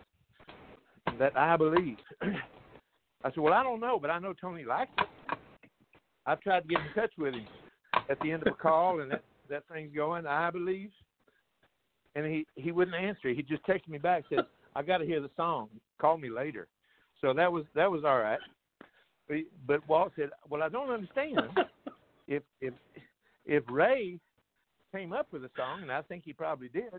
Speaker 12: That I believe." I said, "Well, I don't know, but I know Tony likes it. I've tried to get in touch with him at the end of a call, and that that thing's going. I believe." And he he wouldn't answer. He just texted me back said, "I got to hear the song. Call me later." So that was that was all right. But, Walt said, "Well, I don't understand if if if Ray came up with a song, and I think he probably did.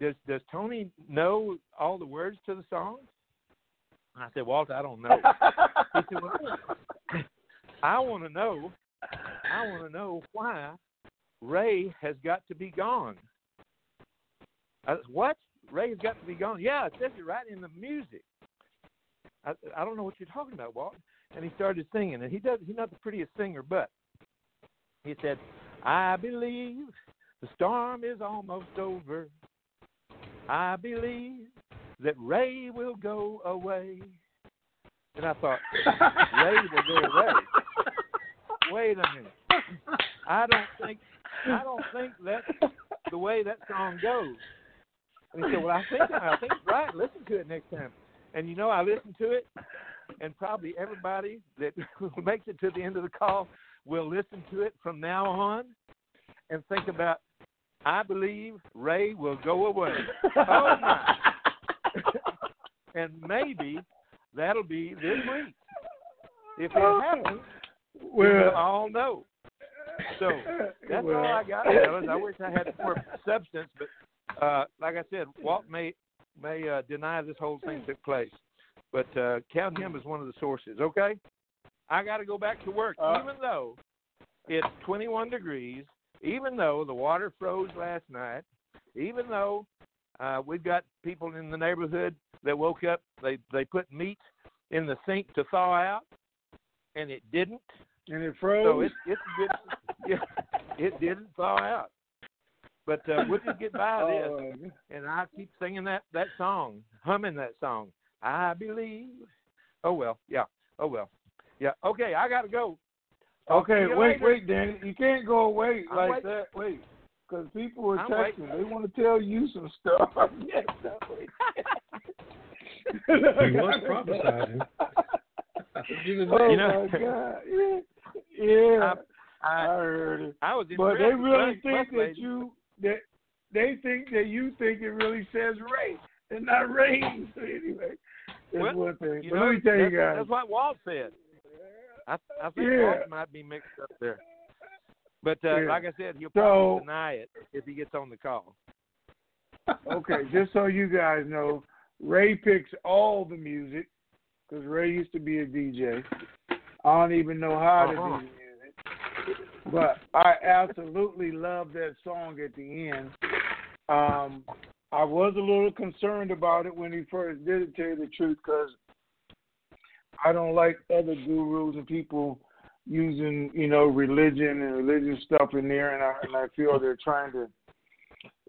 Speaker 12: does does Tony know all the words to the song? And I said, Walter, I don't know. he said, well, I want to know. I want to know why Ray has got to be gone. I, what? Ray has got to be gone? Yeah, it says it right in the music. I, I don't know what you're talking about, Walt. And he started singing, and he does. He's not the prettiest singer, but he said, "I believe the storm is almost over. I believe that Ray will go away." And I thought, Ray will go away. Wait a minute. I don't think I don't think that's the way that song goes. And he said, Well, I think I think it's right. Listen to it next time. And you know, I listened to it, and probably everybody that makes it to the end of the call will listen to it from now on and think about. I believe Ray will go away. Oh my! and maybe that'll be this week. If it happens,
Speaker 6: Well-
Speaker 12: we'll all know. So that's all I got, fellas. I wish I had more substance, but uh, like I said, Walt may may uh, deny this whole thing took place, but uh, count him as one of the sources. Okay, I got to go back to work,
Speaker 6: Uh,
Speaker 12: even though it's 21 degrees, even though the water froze last night, even though uh, we've got people in the neighborhood that woke up, they they put meat in the sink to thaw out, and it didn't.
Speaker 6: And it froze.
Speaker 12: So it's it's good. Yeah, it didn't thaw out. But uh, we'll just get by
Speaker 6: Oh,
Speaker 12: this, and I keep singing that that song, humming that song. I believe. Oh well, yeah. Oh well, yeah. Okay, I got to go. Talk
Speaker 6: Okay, wait,
Speaker 12: later.
Speaker 6: wait, Danny. You can't go away
Speaker 12: I'm
Speaker 6: like
Speaker 12: waiting.
Speaker 6: that. Wait, because people are
Speaker 12: I'm
Speaker 6: texting.
Speaker 12: waiting.
Speaker 6: They want to tell you some stuff. yes,
Speaker 2: He was prophesizing.
Speaker 6: you
Speaker 12: know-
Speaker 6: oh my God! Yeah, yeah.
Speaker 12: I,
Speaker 6: I heard it.
Speaker 12: I was
Speaker 6: But they really think that
Speaker 12: Lady.
Speaker 6: you that they think that you think it really says Ray and not Rain. So anyway, that's
Speaker 12: Well,
Speaker 6: one thing. But
Speaker 12: know,
Speaker 6: let me tell you guys.
Speaker 12: that's what Walt said. I, I think
Speaker 6: Yeah.
Speaker 12: Walt might be mixed up there. But uh,
Speaker 6: Yeah.
Speaker 12: like I said, he'll
Speaker 6: So-
Speaker 12: probably deny it if he gets on the call.
Speaker 6: okay, just so you guys know, Ray picks all the music because Ray used to be a DJ. I don't even know how to
Speaker 12: Uh-huh.
Speaker 6: do music, but I absolutely love that song at the end. Um, I was a little concerned about it when he first did it, tell you the truth, because I don't like other gurus and people using, you know, religion and religious stuff in there, and I and I feel they're trying to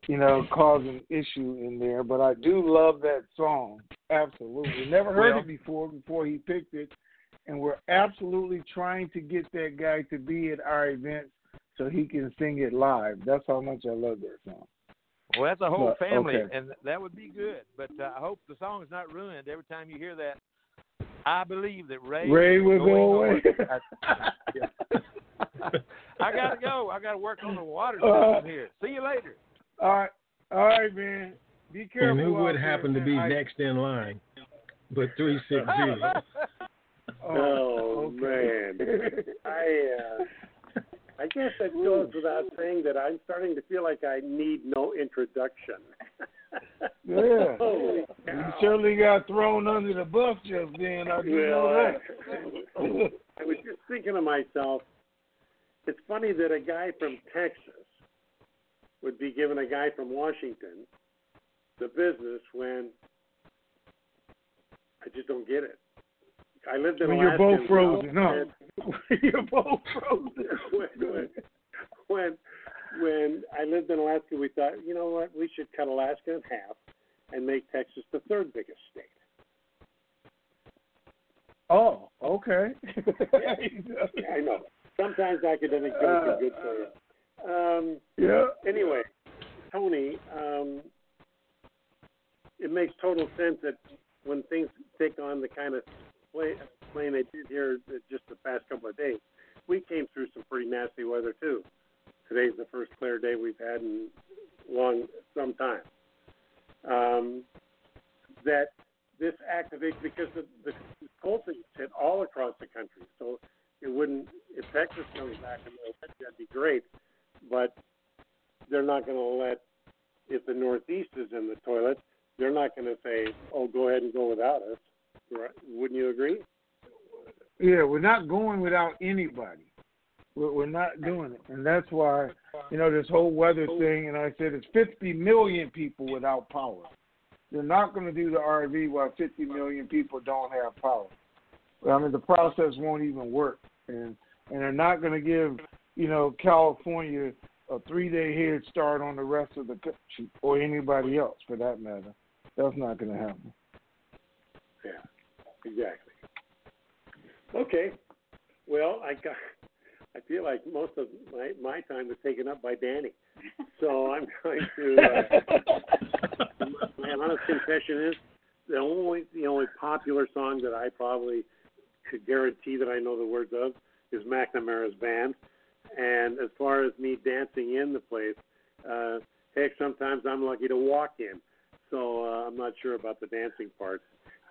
Speaker 6: you know, cause an issue in there. But I do love that song. Absolutely. Never heard
Speaker 12: Well-
Speaker 6: it before before he picked it. And we're absolutely trying to get that guy to be at our events so he can sing it live. That's how much I love that song.
Speaker 12: Well, that's a whole
Speaker 6: But,
Speaker 12: family,
Speaker 6: okay.
Speaker 12: and that would be good. But uh, I hope the song is not ruined every time you hear that. I believe that Ray
Speaker 6: Ray will go away.
Speaker 12: I gotta go. I gotta work on the water
Speaker 6: Uh,
Speaker 12: system here. See you later.
Speaker 6: All right. All right, man. Be careful.
Speaker 2: And who would
Speaker 6: out there,
Speaker 2: happen to be
Speaker 6: I-
Speaker 2: next in line? But three six zero.
Speaker 13: Oh,
Speaker 6: okay.
Speaker 13: man, I uh, I guess that goes without saying that I'm starting to feel like I need no introduction.
Speaker 6: Yeah.
Speaker 13: Holy
Speaker 6: You certainly got thrown under the bus just then. I do know that.
Speaker 13: I was just thinking to myself, it's funny that a guy from Texas would be giving a guy from Washington the business when I just don't get it. I lived in Alaska.
Speaker 6: When you're both frozen,
Speaker 13: No,
Speaker 6: You're both frozen.
Speaker 13: when, when, when when I lived in Alaska, we thought, you know what, we should cut Alaska in half and make Texas the third biggest state.
Speaker 6: Oh, okay.
Speaker 13: I know. Sometimes academic jokes are good for you. Um,
Speaker 6: Yeah.
Speaker 13: Anyway, Tony, um, it makes total sense that when things take on the kind of play, playing they did here just the past couple of days, we came through some pretty nasty weather too. Today's the first clear day we've had in long some time. Um, that this activates because the, the cold things hit all across the country. So it wouldn't if Texas comes back and that'd be great, but they're not going to let if the Northeast is in the toilet, they're not going to say, "Oh, go ahead and go without us." Right? Wouldn't you agree?
Speaker 6: Yeah, we're not going without anybody. We're, we're not doing it, and that's why you know this whole weather thing. And I said it's 50 million people without power. They're not going to do the RV while 50 million people don't have power. I mean, the process won't even work, and and they're not going to give you know California a three-day head start on the rest of the country or anybody else for that matter. That's not going to happen.
Speaker 13: Yeah, exactly. Okay. Well, I got. I feel like most of my my time is taken up by Danny, so I'm going to. Uh, my honest confession is the only the only popular song that I probably could guarantee that I know the words of is McNamara's band, and as far as me dancing in the place, uh, heck, sometimes I'm lucky to walk in, so uh, I'm not sure about the dancing part.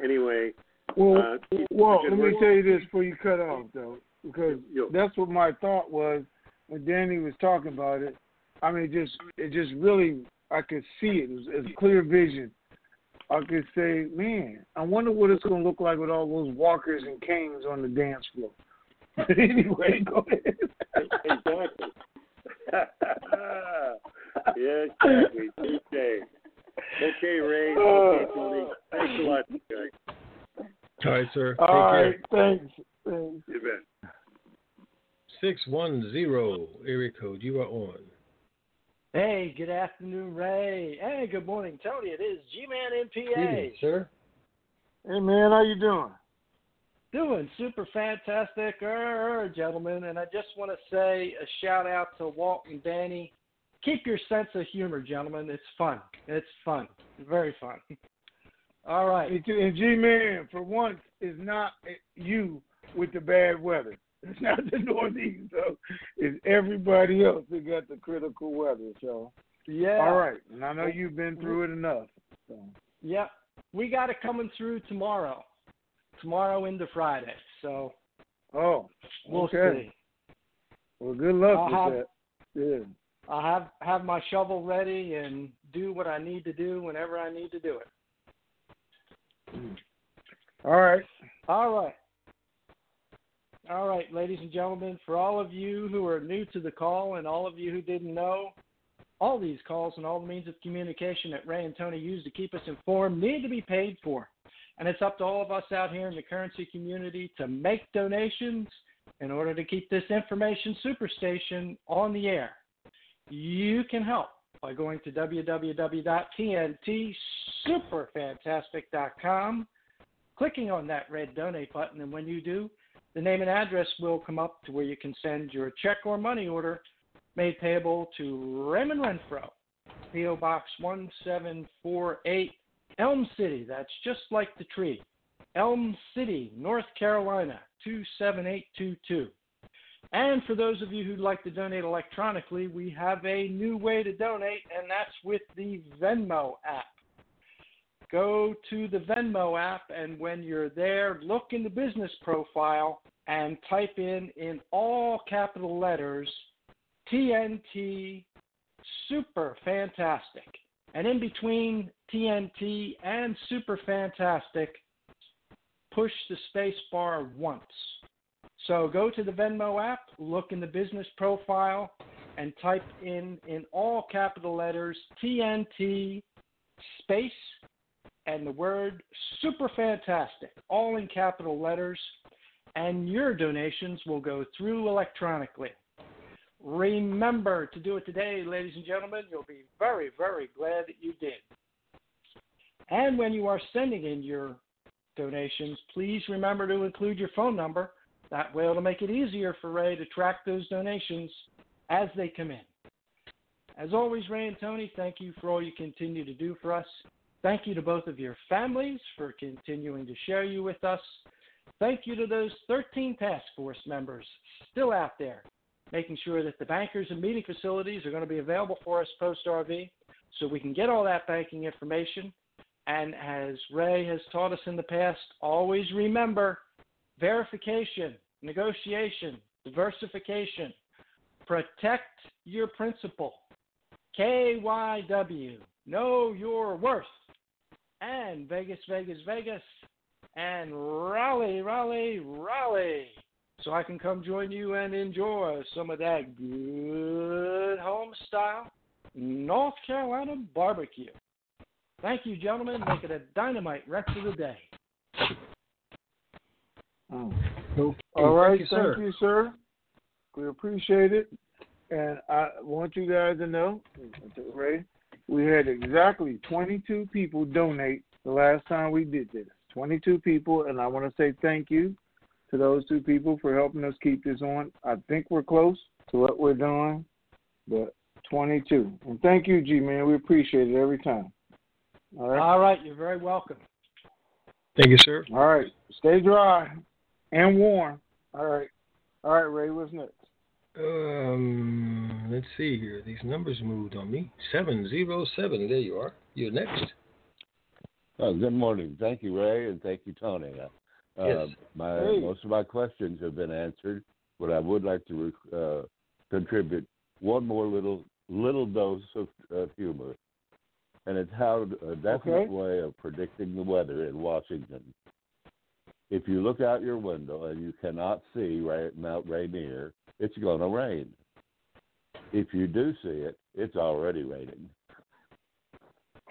Speaker 13: Anyway,
Speaker 6: Well,
Speaker 13: uh,
Speaker 6: well, let me tell you this before you cut off, though, because that's what my thought was when Danny was talking about it. I mean, just it just really, I could see it. It was, it was clear vision. I could say, man, I wonder what it's going to look like with all those walkers and canes on the dance floor. But anyway, go ahead.
Speaker 13: exactly. yeah, exactly. Okay. Okay, Ray. Okay, Tony. Thanks a lot, guys.
Speaker 2: All right, sir. Take
Speaker 6: All
Speaker 2: care.
Speaker 6: thanks. thanks.
Speaker 13: You bet.
Speaker 2: Six one zero area code. You are on.
Speaker 14: Hey, good afternoon, Ray. Hey, good morning, Tony. It is G-Man MPA.
Speaker 2: Evening, sir.
Speaker 6: Hey, man, how you doing?
Speaker 14: Doing super fantastic, er, gentlemen. And I just want to say a shout out to Walt and Danny. Keep your sense of humor, gentlemen. It's fun. It's fun. Very fun. All right.
Speaker 6: And G- Man, for once, is not you with the bad weather. It's not the Northeast, so it's everybody else that got the critical weather. So,
Speaker 14: Yeah.
Speaker 6: all right. And I know you've been through it enough. So.
Speaker 14: Yep. We got it coming through tomorrow. Tomorrow into Friday. So
Speaker 6: Oh,
Speaker 14: we'll
Speaker 6: okay.
Speaker 14: see.
Speaker 6: Well, good luck
Speaker 14: I'll
Speaker 6: with
Speaker 14: have-
Speaker 6: that. Yeah.
Speaker 14: I'll have have my shovel ready and do what I need to do whenever I need to do it.
Speaker 6: All right.
Speaker 14: All right. All right, ladies and gentlemen, for all of you who are new to the call and all of you who didn't know, all these calls and all the means of communication that Ray and Tony use to keep us informed need to be paid for. And it's up to all of us out here in the currency community to make donations in order to keep this information superstation on the air. You can help by going to www.tntsuperfantastic.com, clicking on that red donate button, and when you do, the name and address will come up to where you can send your check or money order made payable to Raymond Renfro, P.O. Box 1748, Elm City. That's just like the tree. Elm City, North Carolina, 27822. And for those of you who'd like to donate electronically, we have a new way to donate, and that's with the Venmo app. Go to the Venmo app, and when you're there, look in the business profile and type in in all capital letters TNT Super Fantastic. And in between TNT and Super Fantastic, push the space bar once. So go to the Venmo app, look in the business profile, and type in in all capital letters TNT space and the word super fantastic, all in capital letters, and your donations will go through electronically. Remember to do it today, ladies and gentlemen. You'll be very, very glad that you did. And when you are sending in your donations, please remember to include your phone number. That way, it'll make it easier for Ray to track those donations as they come in. As always, Ray and Tony, thank you for all you continue to do for us. Thank you to both of your families for continuing to share you with us. Thank you to those 13 task force members still out there, making sure that the bankers and meeting facilities are going to be available for us post RV so we can get all that banking information. And as Ray has taught us in the past, always remember verification, negotiation, diversification. Protect your principal. KYW, Know Your Worth, and Vegas, Vegas, Vegas, and Raleigh, Raleigh, Raleigh. So I can come join you and enjoy some of that good home style North Carolina barbecue. Thank you, gentlemen. Make it a dynamite rest of the day.
Speaker 6: Oh.
Speaker 2: Okay.
Speaker 6: All right,
Speaker 2: Thank you, sir.
Speaker 6: thank you, sir. We appreciate it, and I want you guys to know, Ray, we had exactly 22 people donate the last time we did this. 22 people, and I want to say thank you to those two people for helping us keep this on. I think we're close to what we're doing, but 22. And thank you, G man. We appreciate it every time. All right.
Speaker 14: All right, you're very welcome.
Speaker 2: Thank you, sir.
Speaker 6: All right. Stay dry and warm. All right. All right, Ray. What's next?
Speaker 2: Um, let's see here. These numbers moved on me. Seven zero seven. There you are. You're next.
Speaker 15: Oh, good morning. Thank you, Ray, and thank you, Tony. Uh,
Speaker 2: Yes.
Speaker 15: My
Speaker 2: Hey.
Speaker 15: most of my questions have been answered, but I would like to uh, contribute one more little little dose of, of humor, and it's how a definite
Speaker 6: Okay.
Speaker 15: way of predicting the weather in Washington. If you look out your window and you cannot see Ra- Mount Rainier, it's going to rain. If you do see it, it's already raining.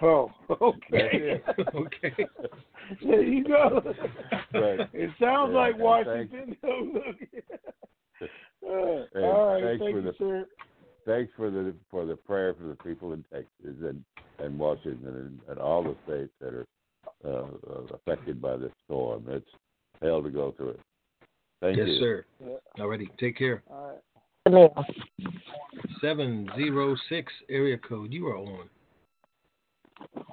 Speaker 6: Oh, okay.
Speaker 2: okay.
Speaker 6: there you go.
Speaker 15: But-
Speaker 6: it sounds
Speaker 15: yeah,
Speaker 6: like
Speaker 15: and
Speaker 6: Washington. Uh, all right,
Speaker 15: thanks
Speaker 6: thank
Speaker 15: for
Speaker 6: you,
Speaker 15: the
Speaker 6: sir.
Speaker 15: thanks for the for the prayer for the people in Texas and and Washington and, and all the states that are uh, uh, affected by this storm. It's hell to go through it. Thank
Speaker 2: yes,
Speaker 15: you.
Speaker 2: sir. Alrighty. Take care.
Speaker 6: All right.
Speaker 2: Seven zero six area code. You are on.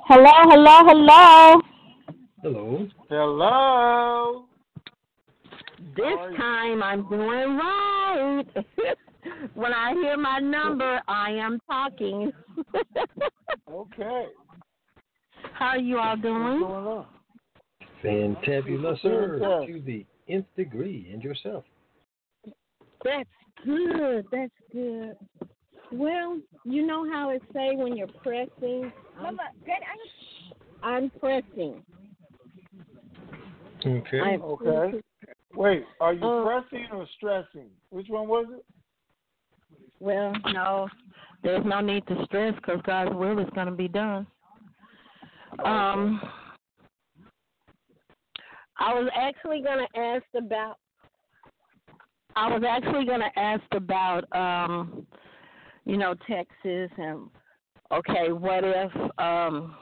Speaker 16: Hello, hello, hello.
Speaker 2: Hello.
Speaker 6: Hello.
Speaker 16: This time I'm doing right. when I hear my number, I am talking.
Speaker 6: okay.
Speaker 16: How are you all doing?
Speaker 2: Fantabulous, sir. To the nth degree. And yourself.
Speaker 16: That's good. That's good. Well, you know how it say when you're pressing. I'm, I'm pressing.
Speaker 2: Okay.
Speaker 16: I'm
Speaker 6: Okay. Wait, are you
Speaker 16: Uh,
Speaker 6: pressing or stressing? Which one was it?
Speaker 16: Well, no, there's no need to stress because God's will is going to be done. Um, I was actually going to ask about. I was actually going to ask about, um, you know, Texas and okay, what if um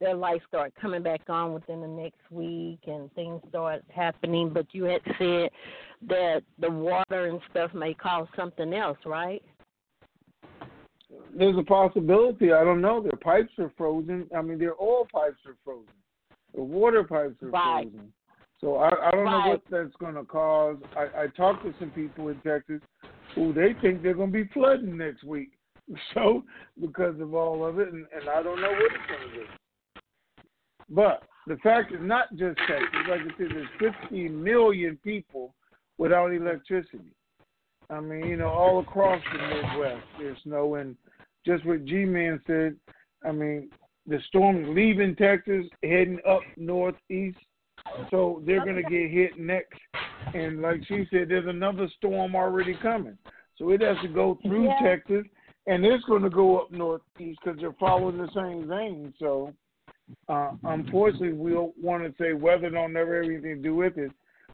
Speaker 16: their lights start coming back on within the next week and things start happening, but you had said that the water and stuff may cause something else, right?
Speaker 6: There's a possibility. I don't know. Their pipes are frozen. I mean, their oil pipes are frozen. The water pipes are
Speaker 16: Right.
Speaker 6: frozen. So I, I don't know what that's going to cause. I, I talked to some people in Texas who they think they're going to be flooding next week. So because of all of it, and, and I don't know what it's going to do. But the fact is not just Texas. Like I said, there's 50 million people without electricity. I mean, you know, all across the Midwest, there's snow. And just what G Man said, I mean, the storm's leaving Texas, heading up northeast. So they're going to get hit next. And like she said, there's another storm already coming. So it has to go through
Speaker 16: Yeah.
Speaker 6: Texas, and it's going to go up northeast because they're following the same vein. So uh, unfortunately, we don't want to say weather don't have everything to do with it.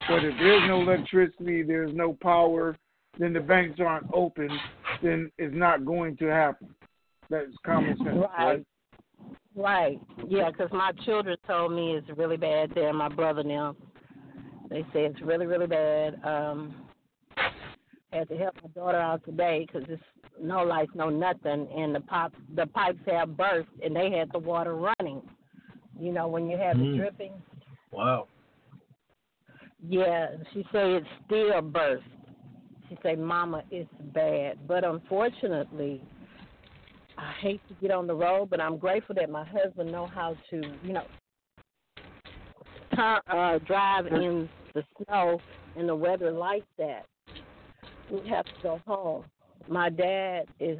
Speaker 6: But if there's no electricity, there's no power, then the banks aren't open, then it's not going to happen. That's common sense, right?
Speaker 16: Right. Yeah, 'cause my children told me it's really bad there. My brother now, they say it's really, really bad. Um, had to help my daughter out today 'cause it's no lights, no nothing, and the pop the pipes have burst, and they had the water running. You know when you have
Speaker 2: Mm.
Speaker 16: the dripping.
Speaker 2: Wow.
Speaker 16: Yeah, she say it still burst. She say, "Mama, it's bad." But unfortunately, I hate to get on the road, but I'm grateful that my husband know how to, you know, turn, uh, drive in the snow and the weather like that. We have to go home. My dad is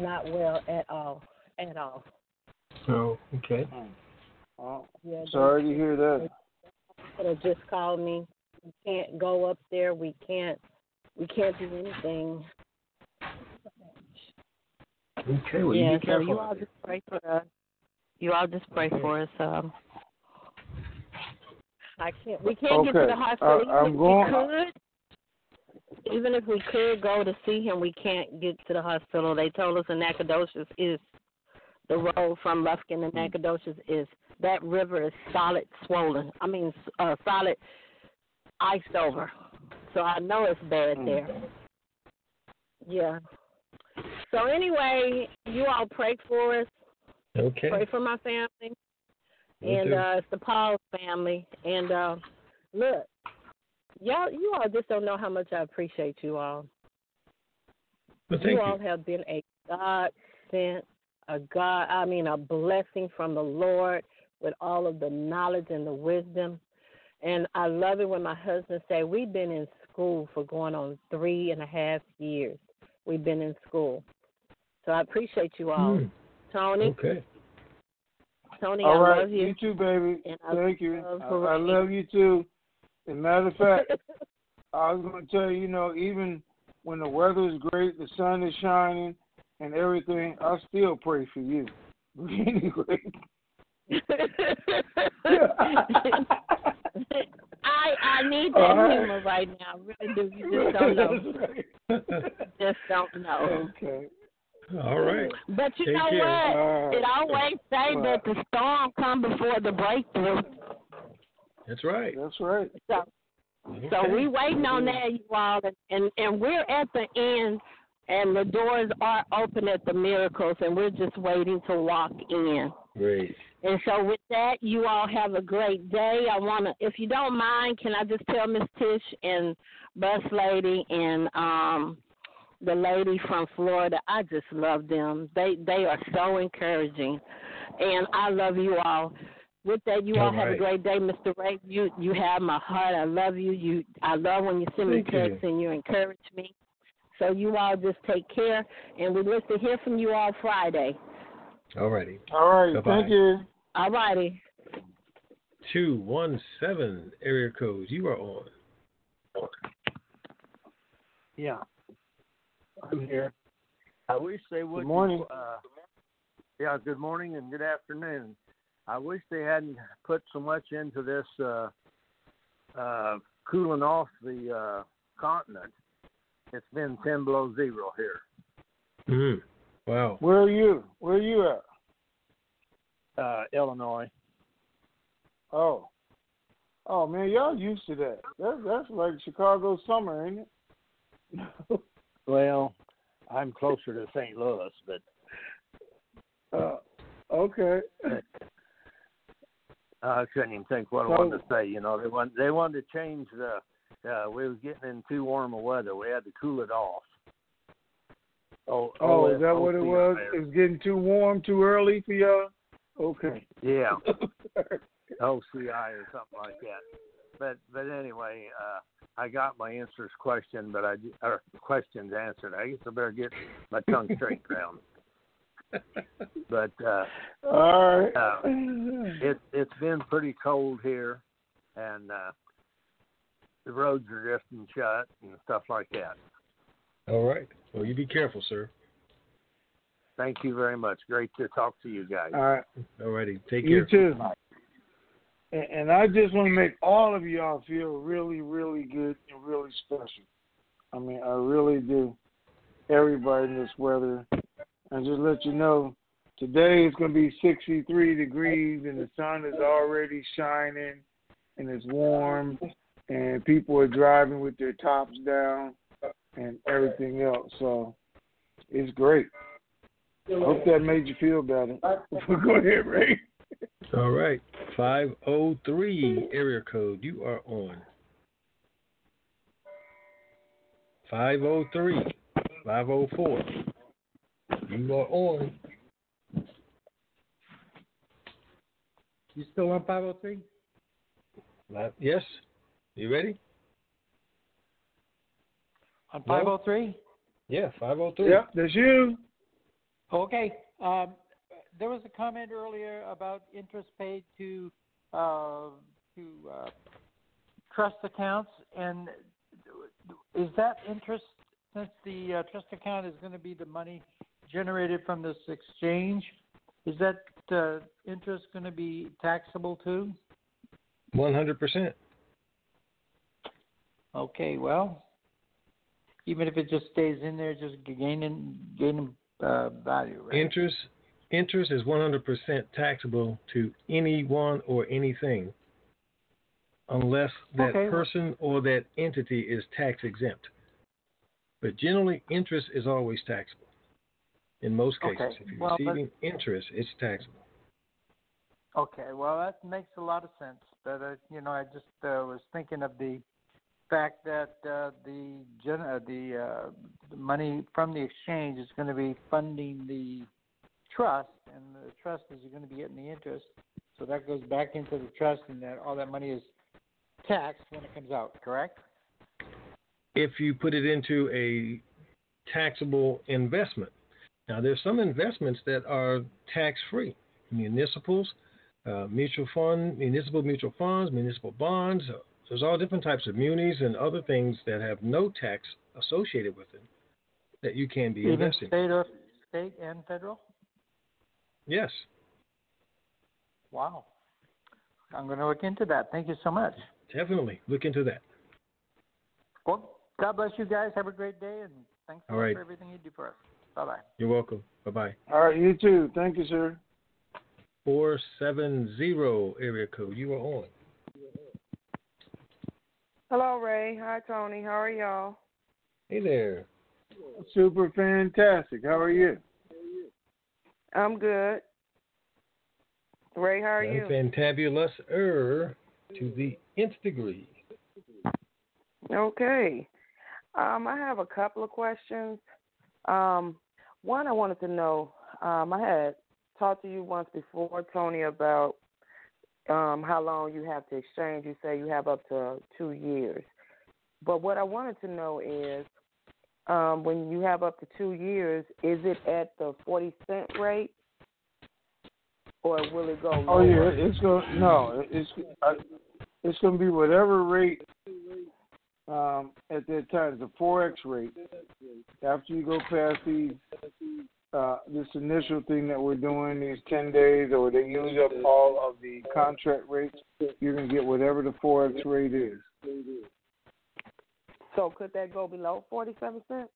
Speaker 16: not well at all, at all.
Speaker 2: Oh, okay.
Speaker 6: Oh,
Speaker 16: Yeah,
Speaker 6: sorry to hear that.
Speaker 16: Could have just called me. We can't go up there. We can't. We can't do anything.
Speaker 2: Okay, well,
Speaker 16: yeah,
Speaker 2: you be
Speaker 16: so you all just pray for us. You all just pray for us. Um, I can't. We can't get to the hospital.
Speaker 6: I- I'm
Speaker 16: even
Speaker 6: going-
Speaker 16: if we could, even if we could go to see him, we can't get to the hospital. They told us in Nacogdoches is the road from Lufkin to Nacogdoches is that river is solid swollen. I mean, uh, solid iced over. So I know it's bad there. Yeah. So anyway, you all pray for us.
Speaker 2: Okay.
Speaker 16: Pray for my family. And
Speaker 2: do.
Speaker 16: uh it's the Paul family. And uh look, y'all you all just don't know how much I appreciate you all.
Speaker 2: Well, thank
Speaker 16: you
Speaker 2: you.
Speaker 16: all have been a God sent, a God I mean a blessing from the Lord with all of the knowledge and the wisdom. And I love it when my husband say we've been in school for going on three and a half years. We've been in school. So I appreciate you all.
Speaker 2: Hmm.
Speaker 16: Tony.
Speaker 2: Okay.
Speaker 16: Tony,
Speaker 6: All
Speaker 16: I
Speaker 6: right,
Speaker 16: love you.
Speaker 6: you too, baby.
Speaker 16: And I
Speaker 6: Thank you.
Speaker 16: love
Speaker 6: I, I love you too. As a matter of fact, I was going to tell you, you know, even when the weather is great, the sun is shining, and everything, I still pray for you. anyway.
Speaker 16: I I need that
Speaker 6: All right.
Speaker 16: humor right now. I really do. You just don't know. just don't know.
Speaker 6: Okay.
Speaker 2: All right.
Speaker 16: But you
Speaker 2: Take
Speaker 16: know
Speaker 2: care.
Speaker 16: what?
Speaker 6: All right.
Speaker 16: It always say
Speaker 6: All
Speaker 16: that the storm come before the breakthrough.
Speaker 2: That's right.
Speaker 6: That's right.
Speaker 16: So so we waiting on that, you all, and, and and we're at the end, and the doors are open at the miracles, and we're just waiting to walk in.
Speaker 2: Great.
Speaker 16: And so with that, you all have a great day. I want to, if you don't mind, can I just tell Miss Tish and Bus Lady and um the lady from Florida, I just love them. They they are so encouraging, and I love you all. With that, you all,
Speaker 2: All
Speaker 16: have a great day, Mr. Ray. You you have my heart. I love you. You I love when you send me
Speaker 2: Thank you.
Speaker 16: texts and you encourage me. So you all just take care, and we look to hear from you all Friday.
Speaker 2: All righty.
Speaker 6: All right.
Speaker 2: Bye-bye.
Speaker 6: Thank you.
Speaker 16: All righty.
Speaker 2: Two one seven area code. You are on.
Speaker 17: Yeah, I'm here. I wish they would.
Speaker 6: Good morning.
Speaker 17: Uh, yeah, good morning and good afternoon. I wish they hadn't put so much into this uh, uh, cooling off the uh, continent. It's been ten below zero here.
Speaker 2: Mm. Wow.
Speaker 6: Where are you? Where are you at?
Speaker 17: Uh, Illinois.
Speaker 6: Oh. Oh man, y'all used to that. That's that's like Chicago summer, ain't it?
Speaker 17: Well, I'm closer to St. Louis, but
Speaker 6: Uh, okay.
Speaker 17: I couldn't even think what I wanted to say. You know, they want they wanted to change the. Uh, we was getting in too warm a weather. We had to cool it off. Oh,
Speaker 6: Oh, is that what it was? It was getting too warm too early for y'all? Okay.
Speaker 17: Yeah, OCI or something like that. But but anyway, uh, I got my answers question, but I or questions answered. I guess I better get my tongue straight around. But uh,
Speaker 6: All right.
Speaker 17: uh, it it's been pretty cold here, and uh, the roads are drifting shut and stuff like that.
Speaker 2: All right. Well, you be careful, sir.
Speaker 17: Thank you very much. Great to talk to you guys.
Speaker 6: All right.
Speaker 2: All righty. Take
Speaker 6: you
Speaker 2: care.
Speaker 6: too. And, and I just want to make all of y'all feel really, really good and really special. I mean, I really do. Everybody in this weather. And just let you know, today it's going to be 63 degrees and the sun is already shining and it's warm and people are driving with their tops down and everything else. So it's great. I hope that made you feel better. Go ahead, Ray.
Speaker 2: All right. 503 area code. You are on. 503. 504. You are on.
Speaker 14: You still on 503?
Speaker 2: Uh, Yes. You ready?
Speaker 14: On 503?
Speaker 2: Yeah, 503.
Speaker 6: Yep, that's you.
Speaker 18: Okay. Um, there was a comment earlier about interest paid to uh, to uh, trust accounts, and is that interest since the uh, trust account is going to be the money generated from this exchange? Is that uh, interest going to be taxable too?
Speaker 2: One hundred percent.
Speaker 18: Okay. Well, even if it just stays in there, just gaining gaining uh, value, right?
Speaker 2: Interest interest is one hundred percent taxable to anyone or anything, unless that
Speaker 18: Okay.
Speaker 2: person or that entity is tax exempt. But generally, interest is always taxable. In most cases,
Speaker 18: Okay.
Speaker 2: if you're
Speaker 18: Well,
Speaker 2: receiving interest, it's taxable.
Speaker 18: Okay, well that makes a lot of sense. But uh, you know, I just uh, was thinking of the fact that uh, the gen- uh, the, uh, the money from the exchange is going to be funding the trust, and the trust is going to be getting the interest. So that goes back into the trust, and that all that money is taxed when it comes out. Correct?
Speaker 2: if you put it into a taxable investment. Now, there's some investments that are tax free municipals, uh, mutual fund, municipal mutual funds, municipal bonds. Uh, There's all different types of munis and other things that have no tax associated with it that you can be
Speaker 18: Even
Speaker 2: investing.
Speaker 18: state or state and federal.
Speaker 2: Yes.
Speaker 18: Wow. I'm going to look into that. Thank you so much.
Speaker 2: Definitely look into that.
Speaker 18: Well, God bless you guys. Have a great day, and thanks a
Speaker 2: right.
Speaker 18: for everything you do for us. Bye bye.
Speaker 2: You're welcome. Bye bye.
Speaker 6: All right, you too. Thank you, sir.
Speaker 2: 470 area code. You are on.
Speaker 19: Hello, Ray. Hi, Tony. How are y'all?
Speaker 2: Hey there.
Speaker 6: Super fantastic. How are you?
Speaker 19: I'm good. Ray, how are you?
Speaker 2: fantabulous er to the nth degree.
Speaker 19: Okay. Um, I have a couple of questions. Um, one, I wanted to know. Um, I had talked to you once before, Tony, about um, how long you have to exchange. You say you have up to two years. But what I wanted to know is, um, when you have up to two years, is it at the forty cent rate, or will it go
Speaker 6: Oh yeah, it's going no, it's it's going to be whatever rate um, at that time, the forex rate. After you go past these uh, this initial thing that we're doing, these ten days, or they use up all of the contract rates, you're going to get whatever the forex rate is.
Speaker 19: So could that go below forty-seven cents?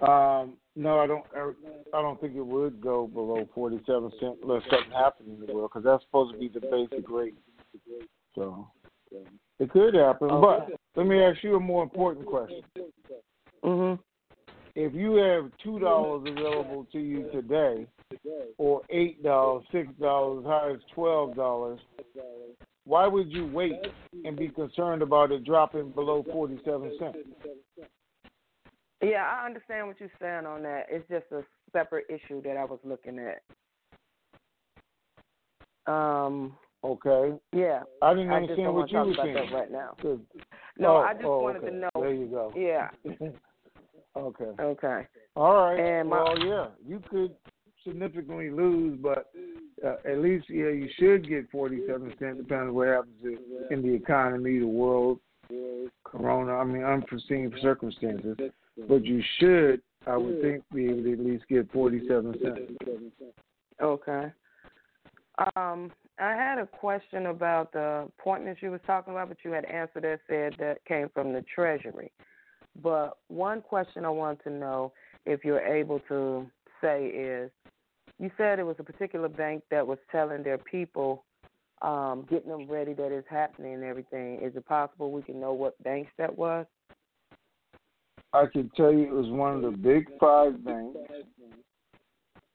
Speaker 6: Um, no, I don't. I don't think it would go below forty-seven cent unless something happened in the world, because that's supposed to be the basic rate. So it could happen. But let me ask you a more important question.
Speaker 19: Mm-hmm.
Speaker 6: If you have two dollars available to you today, or eight dollars, six dollars, as high as twelve dollars, why would you wait and be concerned about it dropping below forty-seven cents?
Speaker 19: Yeah, I understand what you're saying on that. It's just a separate issue that I was looking at. Um.
Speaker 6: Okay.
Speaker 19: Yeah.
Speaker 6: I didn't
Speaker 19: I
Speaker 6: understand what you were saying.
Speaker 19: right now.
Speaker 6: Good.
Speaker 19: No,
Speaker 6: Oh,
Speaker 19: I just
Speaker 6: oh,
Speaker 19: wanted
Speaker 6: okay.
Speaker 19: to know.
Speaker 6: There you go.
Speaker 19: Yeah.
Speaker 6: okay.
Speaker 19: Okay.
Speaker 6: All right.
Speaker 19: And my-
Speaker 6: well, yeah, you could significantly lose, but uh, at least yeah, you should get forty-seven cents, depending on what happens in- in the economy, the world, Corona. I mean, unforeseen circumstances. But you should, I would think, be able to at least get forty-seven cents.
Speaker 19: Okay. Um, I had a question about the appointments you was talking about, but you had answered that said that came from the Treasury. But one question I want to know if you're able to say is, you said it was a particular bank that was telling their people, um, getting them ready that it's happening and everything. Is it possible we can know what banks that was?
Speaker 6: I can tell you it was one of the big five banks.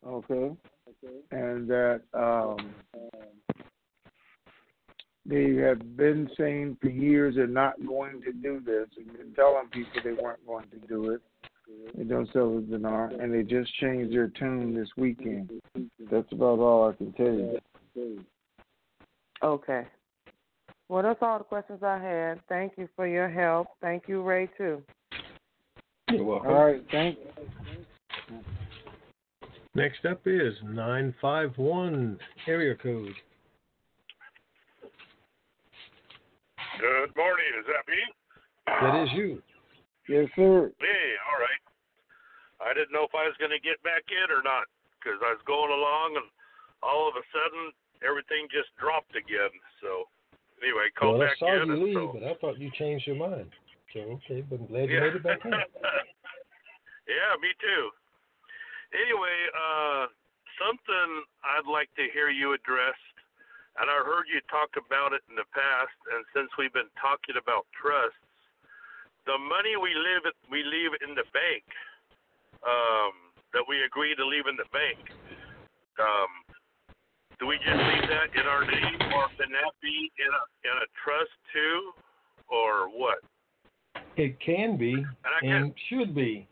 Speaker 6: Okay. And that um they have been saying for years they're not going to do this and been telling people they weren't going to do it. They don't sell the dinar and they just changed their tune this weekend. That's about all I can tell you.
Speaker 19: Okay. Well, that's all the questions I had. Thank you for your help. Thank you, Ray, too.
Speaker 2: You're welcome.
Speaker 6: All right, thank
Speaker 2: Next up is 951 area code.
Speaker 20: Good morning. Is that me?
Speaker 2: That is you.
Speaker 6: Yes, sir.
Speaker 20: Hey, all right. I didn't know if I was going to get back in or not because I was going along and all of a sudden everything just dropped again. So anyway, called
Speaker 2: well, I
Speaker 20: back
Speaker 2: saw
Speaker 20: in.
Speaker 2: you
Speaker 20: and
Speaker 2: leave,
Speaker 20: so,
Speaker 2: but I thought you changed your mind. So okay, but I'm glad you
Speaker 20: yeah.
Speaker 2: made it back in.
Speaker 20: yeah, me too. Anyway, uh, something I'd like to hear you address, and I heard you talk about it in the past, and since we've been talking about trusts, the money we live we leave in the bank, um, that we agree to leave in the bank, um, do we just leave that in our name, or can that be in a in a trust too, or what?
Speaker 2: It can be
Speaker 20: I
Speaker 2: and should be,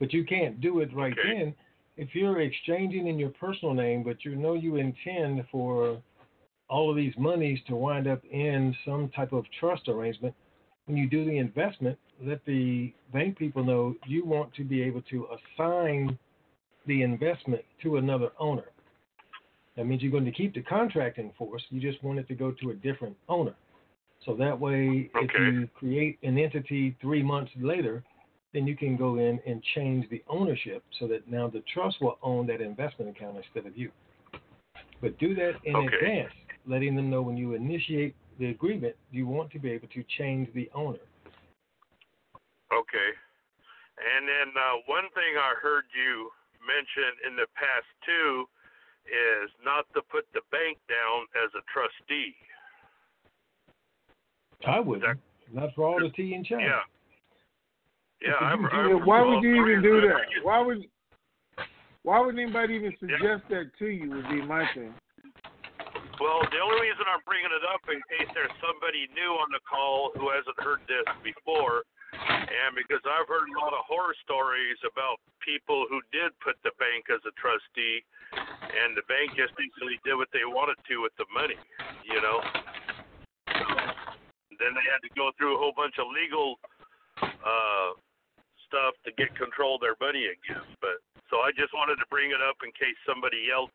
Speaker 2: but you can't do it right
Speaker 20: Okay.
Speaker 2: then. If you're exchanging in your personal name, but you know you intend for all of these monies to wind up in some type of trust arrangement, when you do the investment, let the bank people know you want to be able to assign the investment to another owner. That means you're going to keep the contract in force. You just want it to go to a different owner. So that way, if you create an entity three months later, then you can go in and change the ownership so that now the trust will own that investment account instead of you. But do that in
Speaker 20: Okay.
Speaker 2: advance, letting them know when you initiate the agreement, you want to be able to change the owner.
Speaker 20: Okay. And then uh, one thing I heard you mention in the past too is not to put the bank down as a trustee.
Speaker 2: I wouldn't. Not for all the tea in China.
Speaker 20: Yeah. Yeah. I've, I've,
Speaker 6: why would you even do that? Why would why would anybody even suggest that to you would be my thing.
Speaker 20: Well, the only reason I'm bringing it up in case there's somebody new on the call who hasn't heard this before, and because I've heard a lot of horror stories about people who did put the bank as a trustee, and the bank just basically did what they wanted to with the money, you know. Then they had to go through a whole bunch of legal uh, stuff to get control of their money again. But so I just wanted to bring it up in case somebody else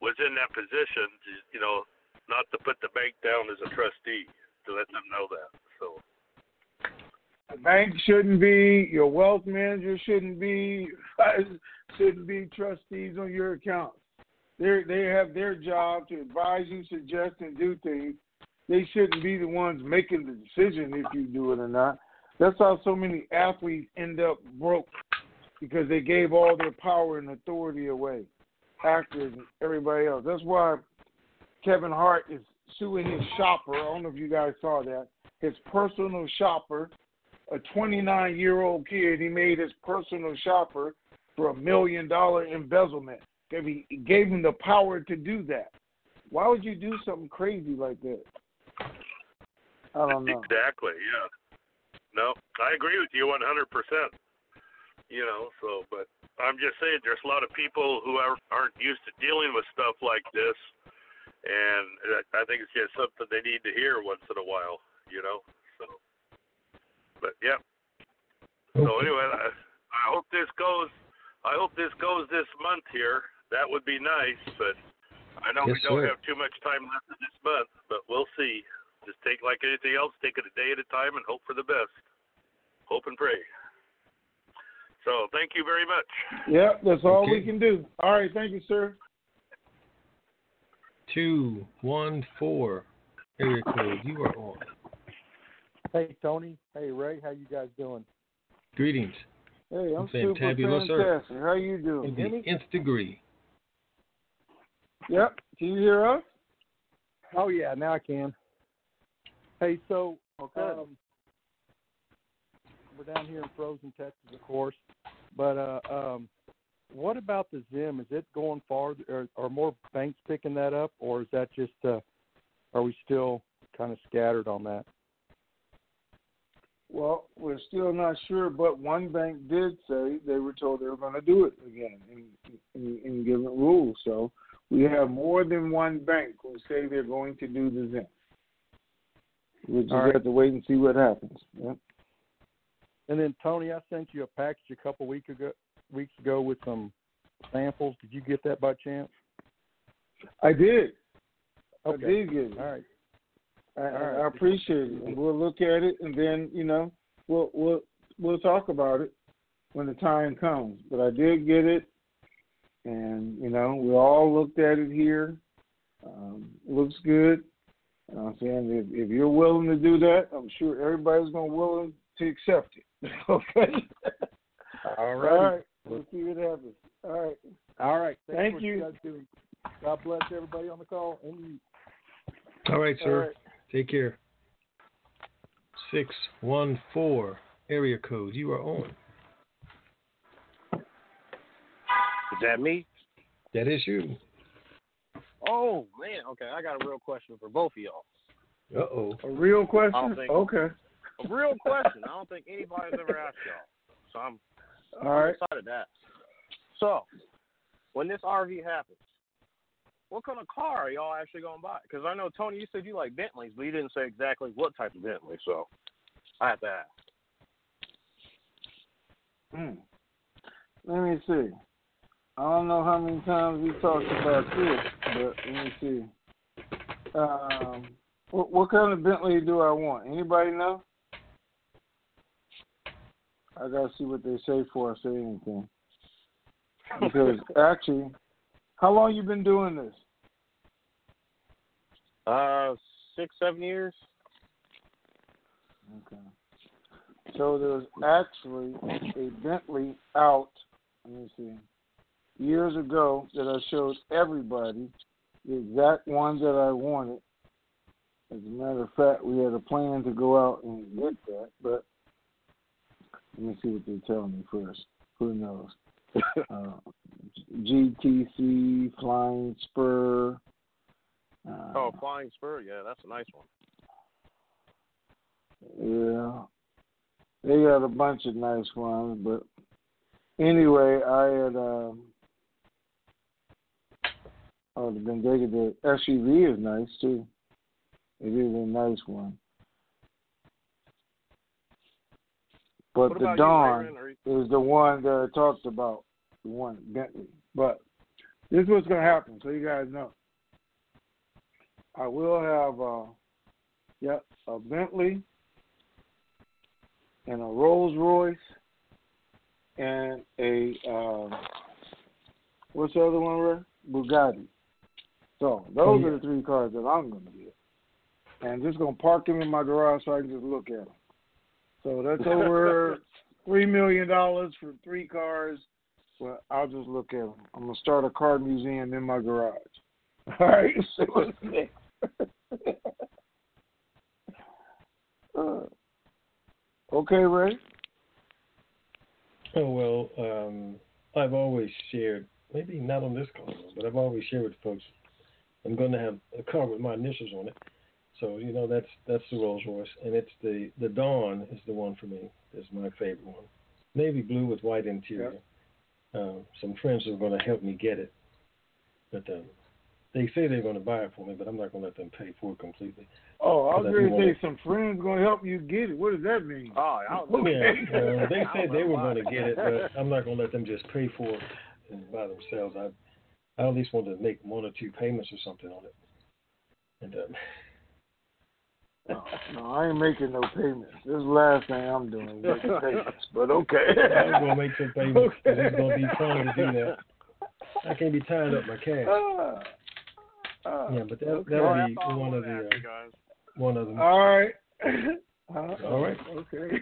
Speaker 20: was in that position, to, you know, not to put the bank down as a trustee, to let them know that. So,
Speaker 6: The bank shouldn't be, your wealth manager shouldn't be, shouldn't be trustees on your accounts. They they have their job to advise you, suggest, and do things. They shouldn't be the ones making the decision if you do it or not. That's how so many athletes end up broke because they gave all their power and authority away. Actors and everybody else. That's why Kevin Hart is suing his shopper. I don't know if you guys saw that. His personal shopper, a 29 year old kid, he made his personal shopper for a million dollar embezzlement. He gave him the power to do that. Why would you do something crazy like that? I don't know.
Speaker 20: exactly, yeah. No, I agree with you 100%. You know, so, but I'm just saying there's a lot of people who are, aren't used to dealing with stuff like this, and I think it's just something they need to hear once in a while, you know. So, but yeah. So anyway, I, I hope this goes. I hope this goes this month here. That would be nice, but I know we don't
Speaker 2: sir.
Speaker 20: have too much time left in this month. But we'll see. Just take like anything else, take it a day at a time, and hope for the best. Hope and pray. So thank you very much.
Speaker 6: Yep, that's all we can do. All right, thank you, sir.
Speaker 2: Two one four area code. You are on.
Speaker 21: Hey Tony. Hey Ray. How you guys doing?
Speaker 2: Greetings.
Speaker 6: Hey, I'm
Speaker 2: Fantabulous,
Speaker 6: super
Speaker 2: sir.
Speaker 6: fantastic. How you doing?
Speaker 2: In the nth degree.
Speaker 6: Yep. Can you hear us?
Speaker 21: Oh yeah, now I can. Hey, so
Speaker 6: Okay.
Speaker 21: um, we're down here in frozen Texas, of course. But uh, um, what about the Zim? Is it going farther? Or are more banks picking that up, or is that just? Uh, are we still kind of scattered on that?
Speaker 6: Well, we're still not sure, but one bank did say they were told they were going to do it again in, in, in given rules. So we have more than one bank who say they're going to do the Zim. We just
Speaker 21: right.
Speaker 6: have to wait and see what happens. Yep.
Speaker 21: And then Tony, I sent you a package a couple week ago, weeks ago with some samples. Did you get that by chance?
Speaker 6: I did.
Speaker 21: Okay.
Speaker 6: I did get it.
Speaker 21: All right.
Speaker 6: I,
Speaker 21: All right.
Speaker 6: I appreciate it. We'll look at it, and then you know we'll we'll we'll talk about it when the time comes. But I did get it, and you know we all looked at it here. Um, looks good. I'm saying if if you're willing to do that, I'm sure everybody's gonna willing to accept it. okay.
Speaker 21: All
Speaker 6: All
Speaker 21: right.
Speaker 6: right. We'll see what happens. All right.
Speaker 21: All right. Thanks
Speaker 6: Thank
Speaker 21: for
Speaker 6: you.
Speaker 21: God bless everybody on the call and you.
Speaker 2: All right, sir.
Speaker 6: All right.
Speaker 2: Take care. Six one four area code. You are on.
Speaker 22: Is that me?
Speaker 2: That is you.
Speaker 22: Oh man, okay. I got a real question for both of y'all.
Speaker 2: Uh oh.
Speaker 6: A real question?
Speaker 22: don't think-
Speaker 6: Okay.
Speaker 22: A real question. I don't think anybody's ever asked y'all. So I'm,
Speaker 6: All
Speaker 22: I'm
Speaker 6: right.
Speaker 22: excited to ask. So, when this RV happens, what kind of car are y'all actually gonna buy? Because I know Tony, you said you like Bentleys, but you didn't say exactly what type of Bentley. So, I have to ask.
Speaker 6: Hmm. Let me see. I don't know how many times we talked about this, but let me see. Um, what, what kind of Bentley do I want? Anybody know? I gotta see what they say before I say anything. Because actually, how long you been doing this?
Speaker 22: Uh, six, seven years.
Speaker 6: Okay. So there's actually a Bentley out. Let me see. Years ago, that I showed everybody the exact one that I wanted. As a matter of fact, we had a plan to go out and get that, but let me see what they tell me first. Who knows? uh, GTC Flying Spur. Uh,
Speaker 22: oh, Flying Spur. Yeah, that's a nice one.
Speaker 6: Yeah. They got a bunch of nice ones, but anyway, I had um oh the Bentayga the SUV is nice too. It is a nice one. But
Speaker 22: What
Speaker 6: the Dawn
Speaker 22: you-
Speaker 6: is the one that I talked about, the one Bentley. But this is what's gonna happen, so you guys know. I will have uh yep, a Bentley and a Rolls Royce and a um, what's the other one, Ray? Bugatti. So those are the three cars that I'm gonna get, and just gonna park them in my garage so I can just look at them. So that's over three million dollars for three cars. Well, I'll just look at them. I'm gonna start a car museum in my garage. All right, see what's next. Uh, okay, Ray.
Speaker 2: Oh well, um, I've always shared, maybe not on this call, but I've always shared with folks. I'm going to have a car with my initials on it, so you know that's that's the Rolls Royce, and it's the the Dawn is the one for me. Is my favorite one, navy blue with white interior. Um, some friends are going to help me get it, but um, they say they're going to buy it for me, but I'm not going to let them pay for it completely.
Speaker 6: Oh, I was
Speaker 2: But I
Speaker 6: going to
Speaker 2: wanna-
Speaker 6: say some friends going to help you get it. What does that mean?
Speaker 22: Oh,
Speaker 2: Yeah, well, they said they were going to get it, but I'm not going to let them just pay for it and by themselves. I, I at least want to make one or two payments or something on it. And um,
Speaker 6: No, no, I ain't making no payments. This is the last thing I'm doing, making payments. But okay.
Speaker 2: I'm going to make some payments. 'cause It's going to be fun to do that. I can't be tying up my cash.
Speaker 6: Ah, ah,
Speaker 2: Yeah, but that
Speaker 6: okay.
Speaker 2: that'll be one of the uh, one of them.
Speaker 6: All right. Huh?
Speaker 2: All right.
Speaker 6: Okay.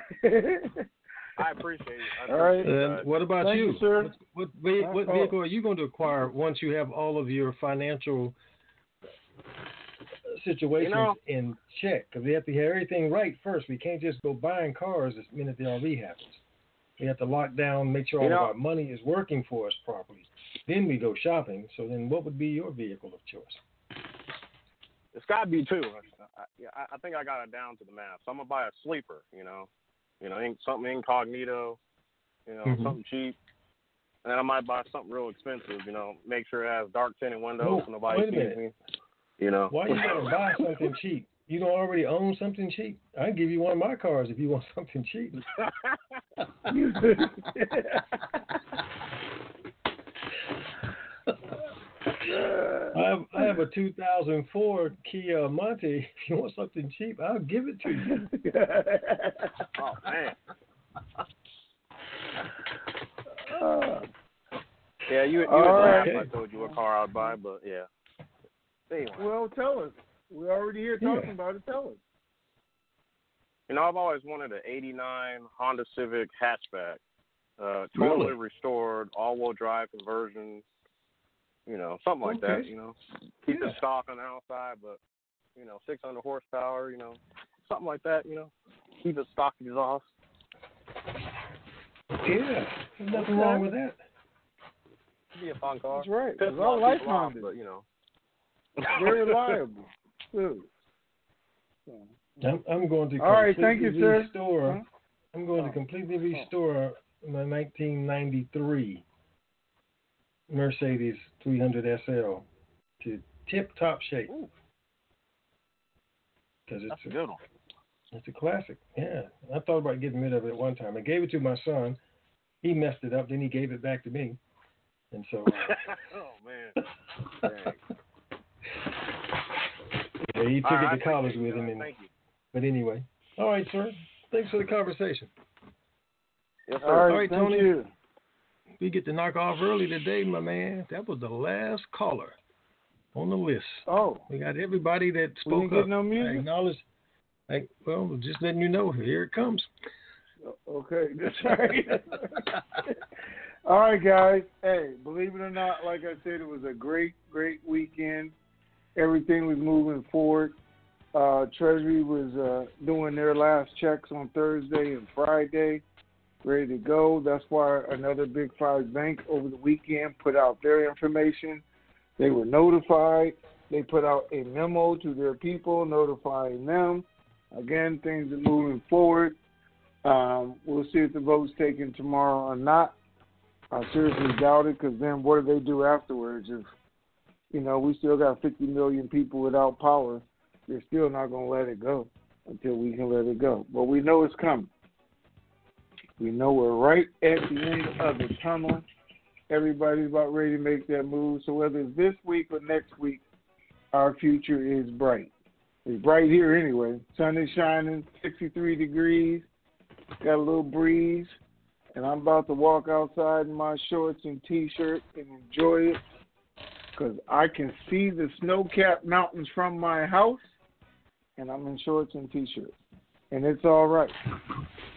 Speaker 22: I appreciate it. I
Speaker 6: All right.
Speaker 22: appreciate it,
Speaker 2: And what about
Speaker 6: Thank
Speaker 2: you?
Speaker 6: you, sir.
Speaker 2: What, what, what
Speaker 6: Uh,
Speaker 2: vehicle are you going to acquire once you have all of your financial situations
Speaker 22: You know-
Speaker 2: in check? Because we have to have everything right first. We can't just go buying cars the minute the RV happens. We have to lock down, make sure all
Speaker 22: know-
Speaker 2: of our money is working for us properly. Then we go shopping. So then, what would be your vehicle of choice?
Speaker 22: It's got to be two. I, I, I think I got it down to the math. So I'm gonna buy a sleeper. You know, you know, something incognito. You know,
Speaker 2: Mhm.
Speaker 22: something cheap. And then I might buy something real expensive. You know, make sure it has dark tinted windows
Speaker 2: Whoa,
Speaker 22: so nobody sees me. You know.
Speaker 2: Why you gonna buy something cheap? You don't already own something cheap. I give you one of my cars if you want something cheap. I have, I have a 2004 Kia Amanti. If you want something cheap, I'll give it to you.
Speaker 22: oh man.
Speaker 6: Uh,
Speaker 22: yeah, you you
Speaker 6: All right.
Speaker 22: I told you what car I'd buy, but yeah. Anyway,
Speaker 6: well, tell us. We're already here
Speaker 22: Yeah.
Speaker 6: talking about it. Tell us.
Speaker 22: you know, I've always wanted an '89 Honda Civic hatchback, uh, totally
Speaker 2: Really?
Speaker 22: restored, all-wheel drive conversion. You know, something like that. You know, keep
Speaker 2: Yeah.
Speaker 22: it stock on the outside, but you know, 600 horsepower. You know, something like that. You know, keep it stock exhaust.
Speaker 2: Yeah, there's nothing wrong with that.
Speaker 22: It'd be a fun car.
Speaker 6: That's right.
Speaker 22: Piss
Speaker 6: Because
Speaker 22: a
Speaker 6: I
Speaker 22: lot of
Speaker 6: like
Speaker 22: people off,
Speaker 6: Hondas.
Speaker 22: but you know,
Speaker 6: Very reliable. too. So,
Speaker 2: I'm, I'm going to
Speaker 6: All right, thank
Speaker 2: completely
Speaker 6: you, sir.
Speaker 2: restore.
Speaker 6: Huh?
Speaker 2: I'm going
Speaker 6: Oh.
Speaker 2: to completely restore my 1993 Mercedes 300 SL to tip-top shape. Because it's
Speaker 22: that's a good one.
Speaker 2: It's a classic. Yeah. I thought about getting rid of it one time. I gave it to my son. He messed it up. Then he gave it back to me. And so, uh,
Speaker 22: oh man. Dang.
Speaker 2: yeah, he took
Speaker 22: All right, I
Speaker 2: it to college with him. And,
Speaker 22: Thank you.
Speaker 2: but anyway. All right, sir. Thanks for the conversation.
Speaker 22: Yes,
Speaker 6: All right,
Speaker 2: All right,
Speaker 6: thank
Speaker 2: Tony.
Speaker 6: you.
Speaker 2: We get to knock off early today, my man. That was the last caller on the list.
Speaker 6: Oh,
Speaker 2: We got everybody that
Speaker 6: we
Speaker 2: spoke
Speaker 6: didn't get
Speaker 2: up.
Speaker 6: no
Speaker 2: I
Speaker 6: music.
Speaker 2: acknowledge. I, well, just letting you know, here it comes.
Speaker 6: Okay, that's right. All right, guys. Hey, believe it or not, like I said, it was a great, great weekend. Everything was moving forward. Uh, Treasury was uh, doing their last checks on Thursday and Friday, ready to go. That's why another Big Five bank over the weekend put out their information. They were notified. They put out a memo to their people notifying them. Again, things are moving forward. Um, we'll see if the vote's taken tomorrow or not. I seriously doubt it because then what do they do afterwards? If you know we still got 50 million people without power, they're still not going to let it go until we can let it go. But we know it's coming. We know we're right at the end of the tunnel. Everybody's about ready to make that move. So whether it's this week or next week, our future is bright. It's bright here anyway. Sun is shining, 63 degrees, got a little breeze, and I'm about to walk outside in my shorts and t-shirt and enjoy it because I can see the snow-capped mountains from my house, and I'm in shorts and t-shirts, and it's all right.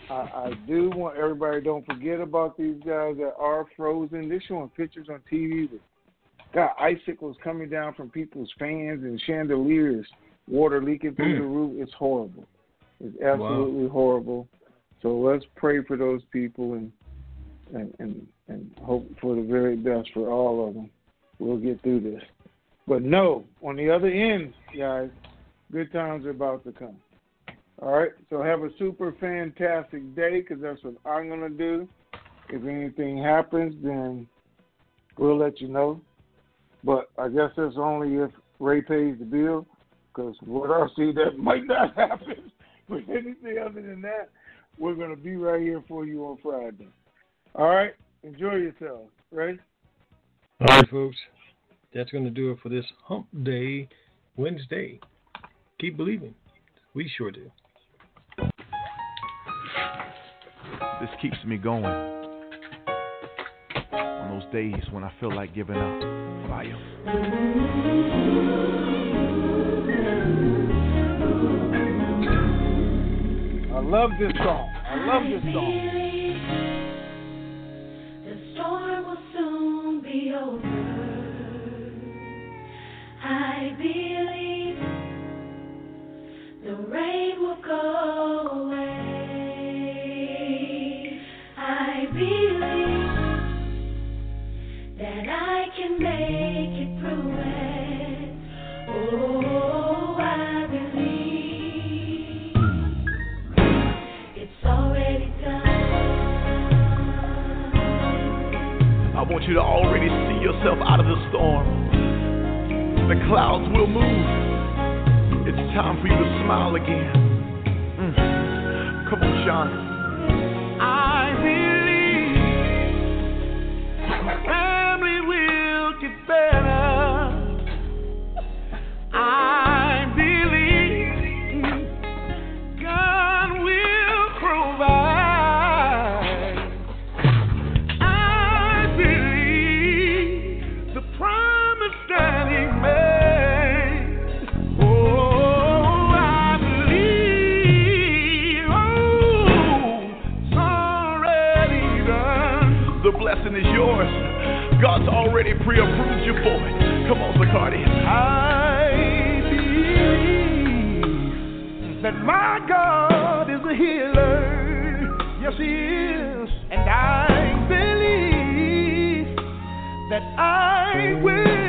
Speaker 6: I, I do want everybody don't forget about these guys that are frozen. They're showing pictures on TV that got icicles coming down from people's fans and chandeliers, water leaking through the mm. roof. It's horrible. It's absolutely horrible. So let's pray for those people and and and, and hope for the very best for all of them. We'll get through this. But no, on the other end, guys, good times are about to come. All right, so have a super fantastic day because that's what I'm going to do. If anything happens, then we'll let you know. But I guess that's only if Ray pays the bill because what I see, that might not happen. But anything other than that, we're going to be right here for you on Friday. All right, enjoy yourself. Ray?
Speaker 2: All right, folks. That's going to do it for this Hump Day Wednesday. Keep believing. We sure do.
Speaker 23: This keeps me going. On those days when I feel like giving up. Fire.
Speaker 6: I love this song. I love this song.
Speaker 23: You to already see yourself out of the storm. The clouds will move. It's time for you to smile again. Mm. Come on, Sean. God's already pre-approved you for it. Come on, Zacardi. I believe that my God is a healer. Yes, He is. And I believe that I will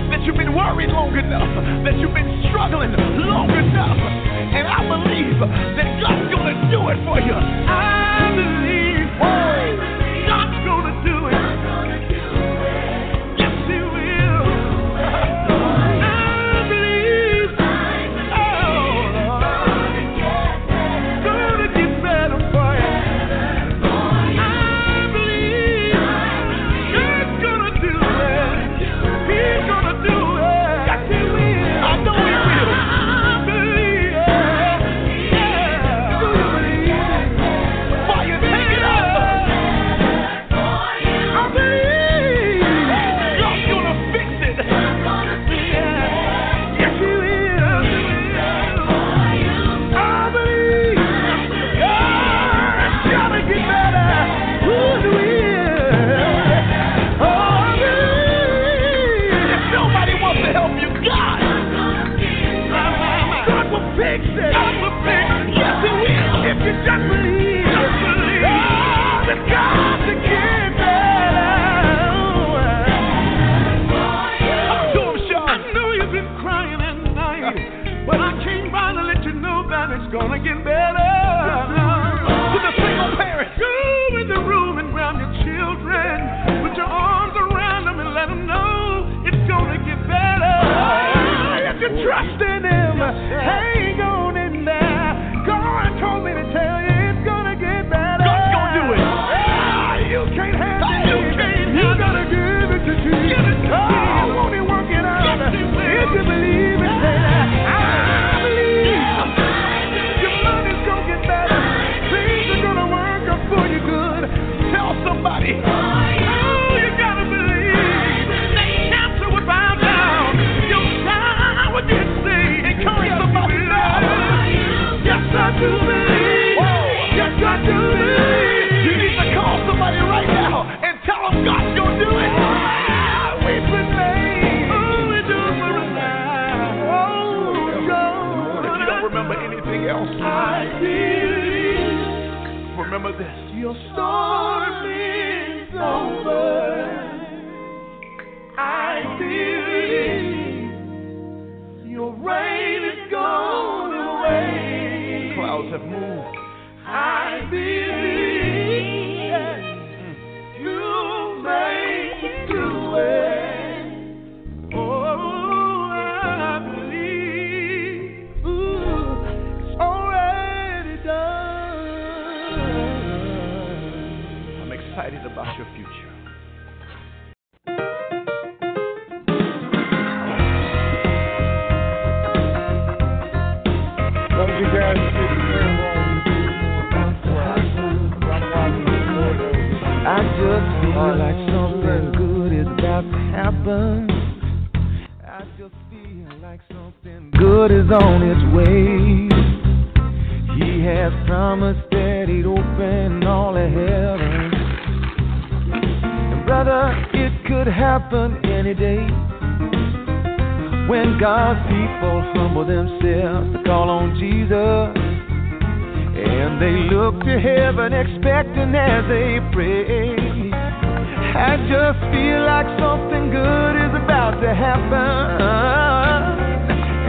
Speaker 23: That you've been worried long enough. That you've been struggling long enough. And I believe that God's going to do it for you. I believe Remember this. Your storm is over. I believe. Your rain is gone away. Clouds have moved. I believe
Speaker 24: feel like oh, something good is about to happen. I just feel like something good is on its way. He has promised that he'd open all of heaven. And brother, it could happen any day. When God's people humble themselves to call on Jesus. And they look to heaven expecting as they pray. I just feel like something good is about to happen.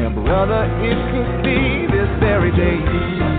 Speaker 24: And brother, it could be this very day.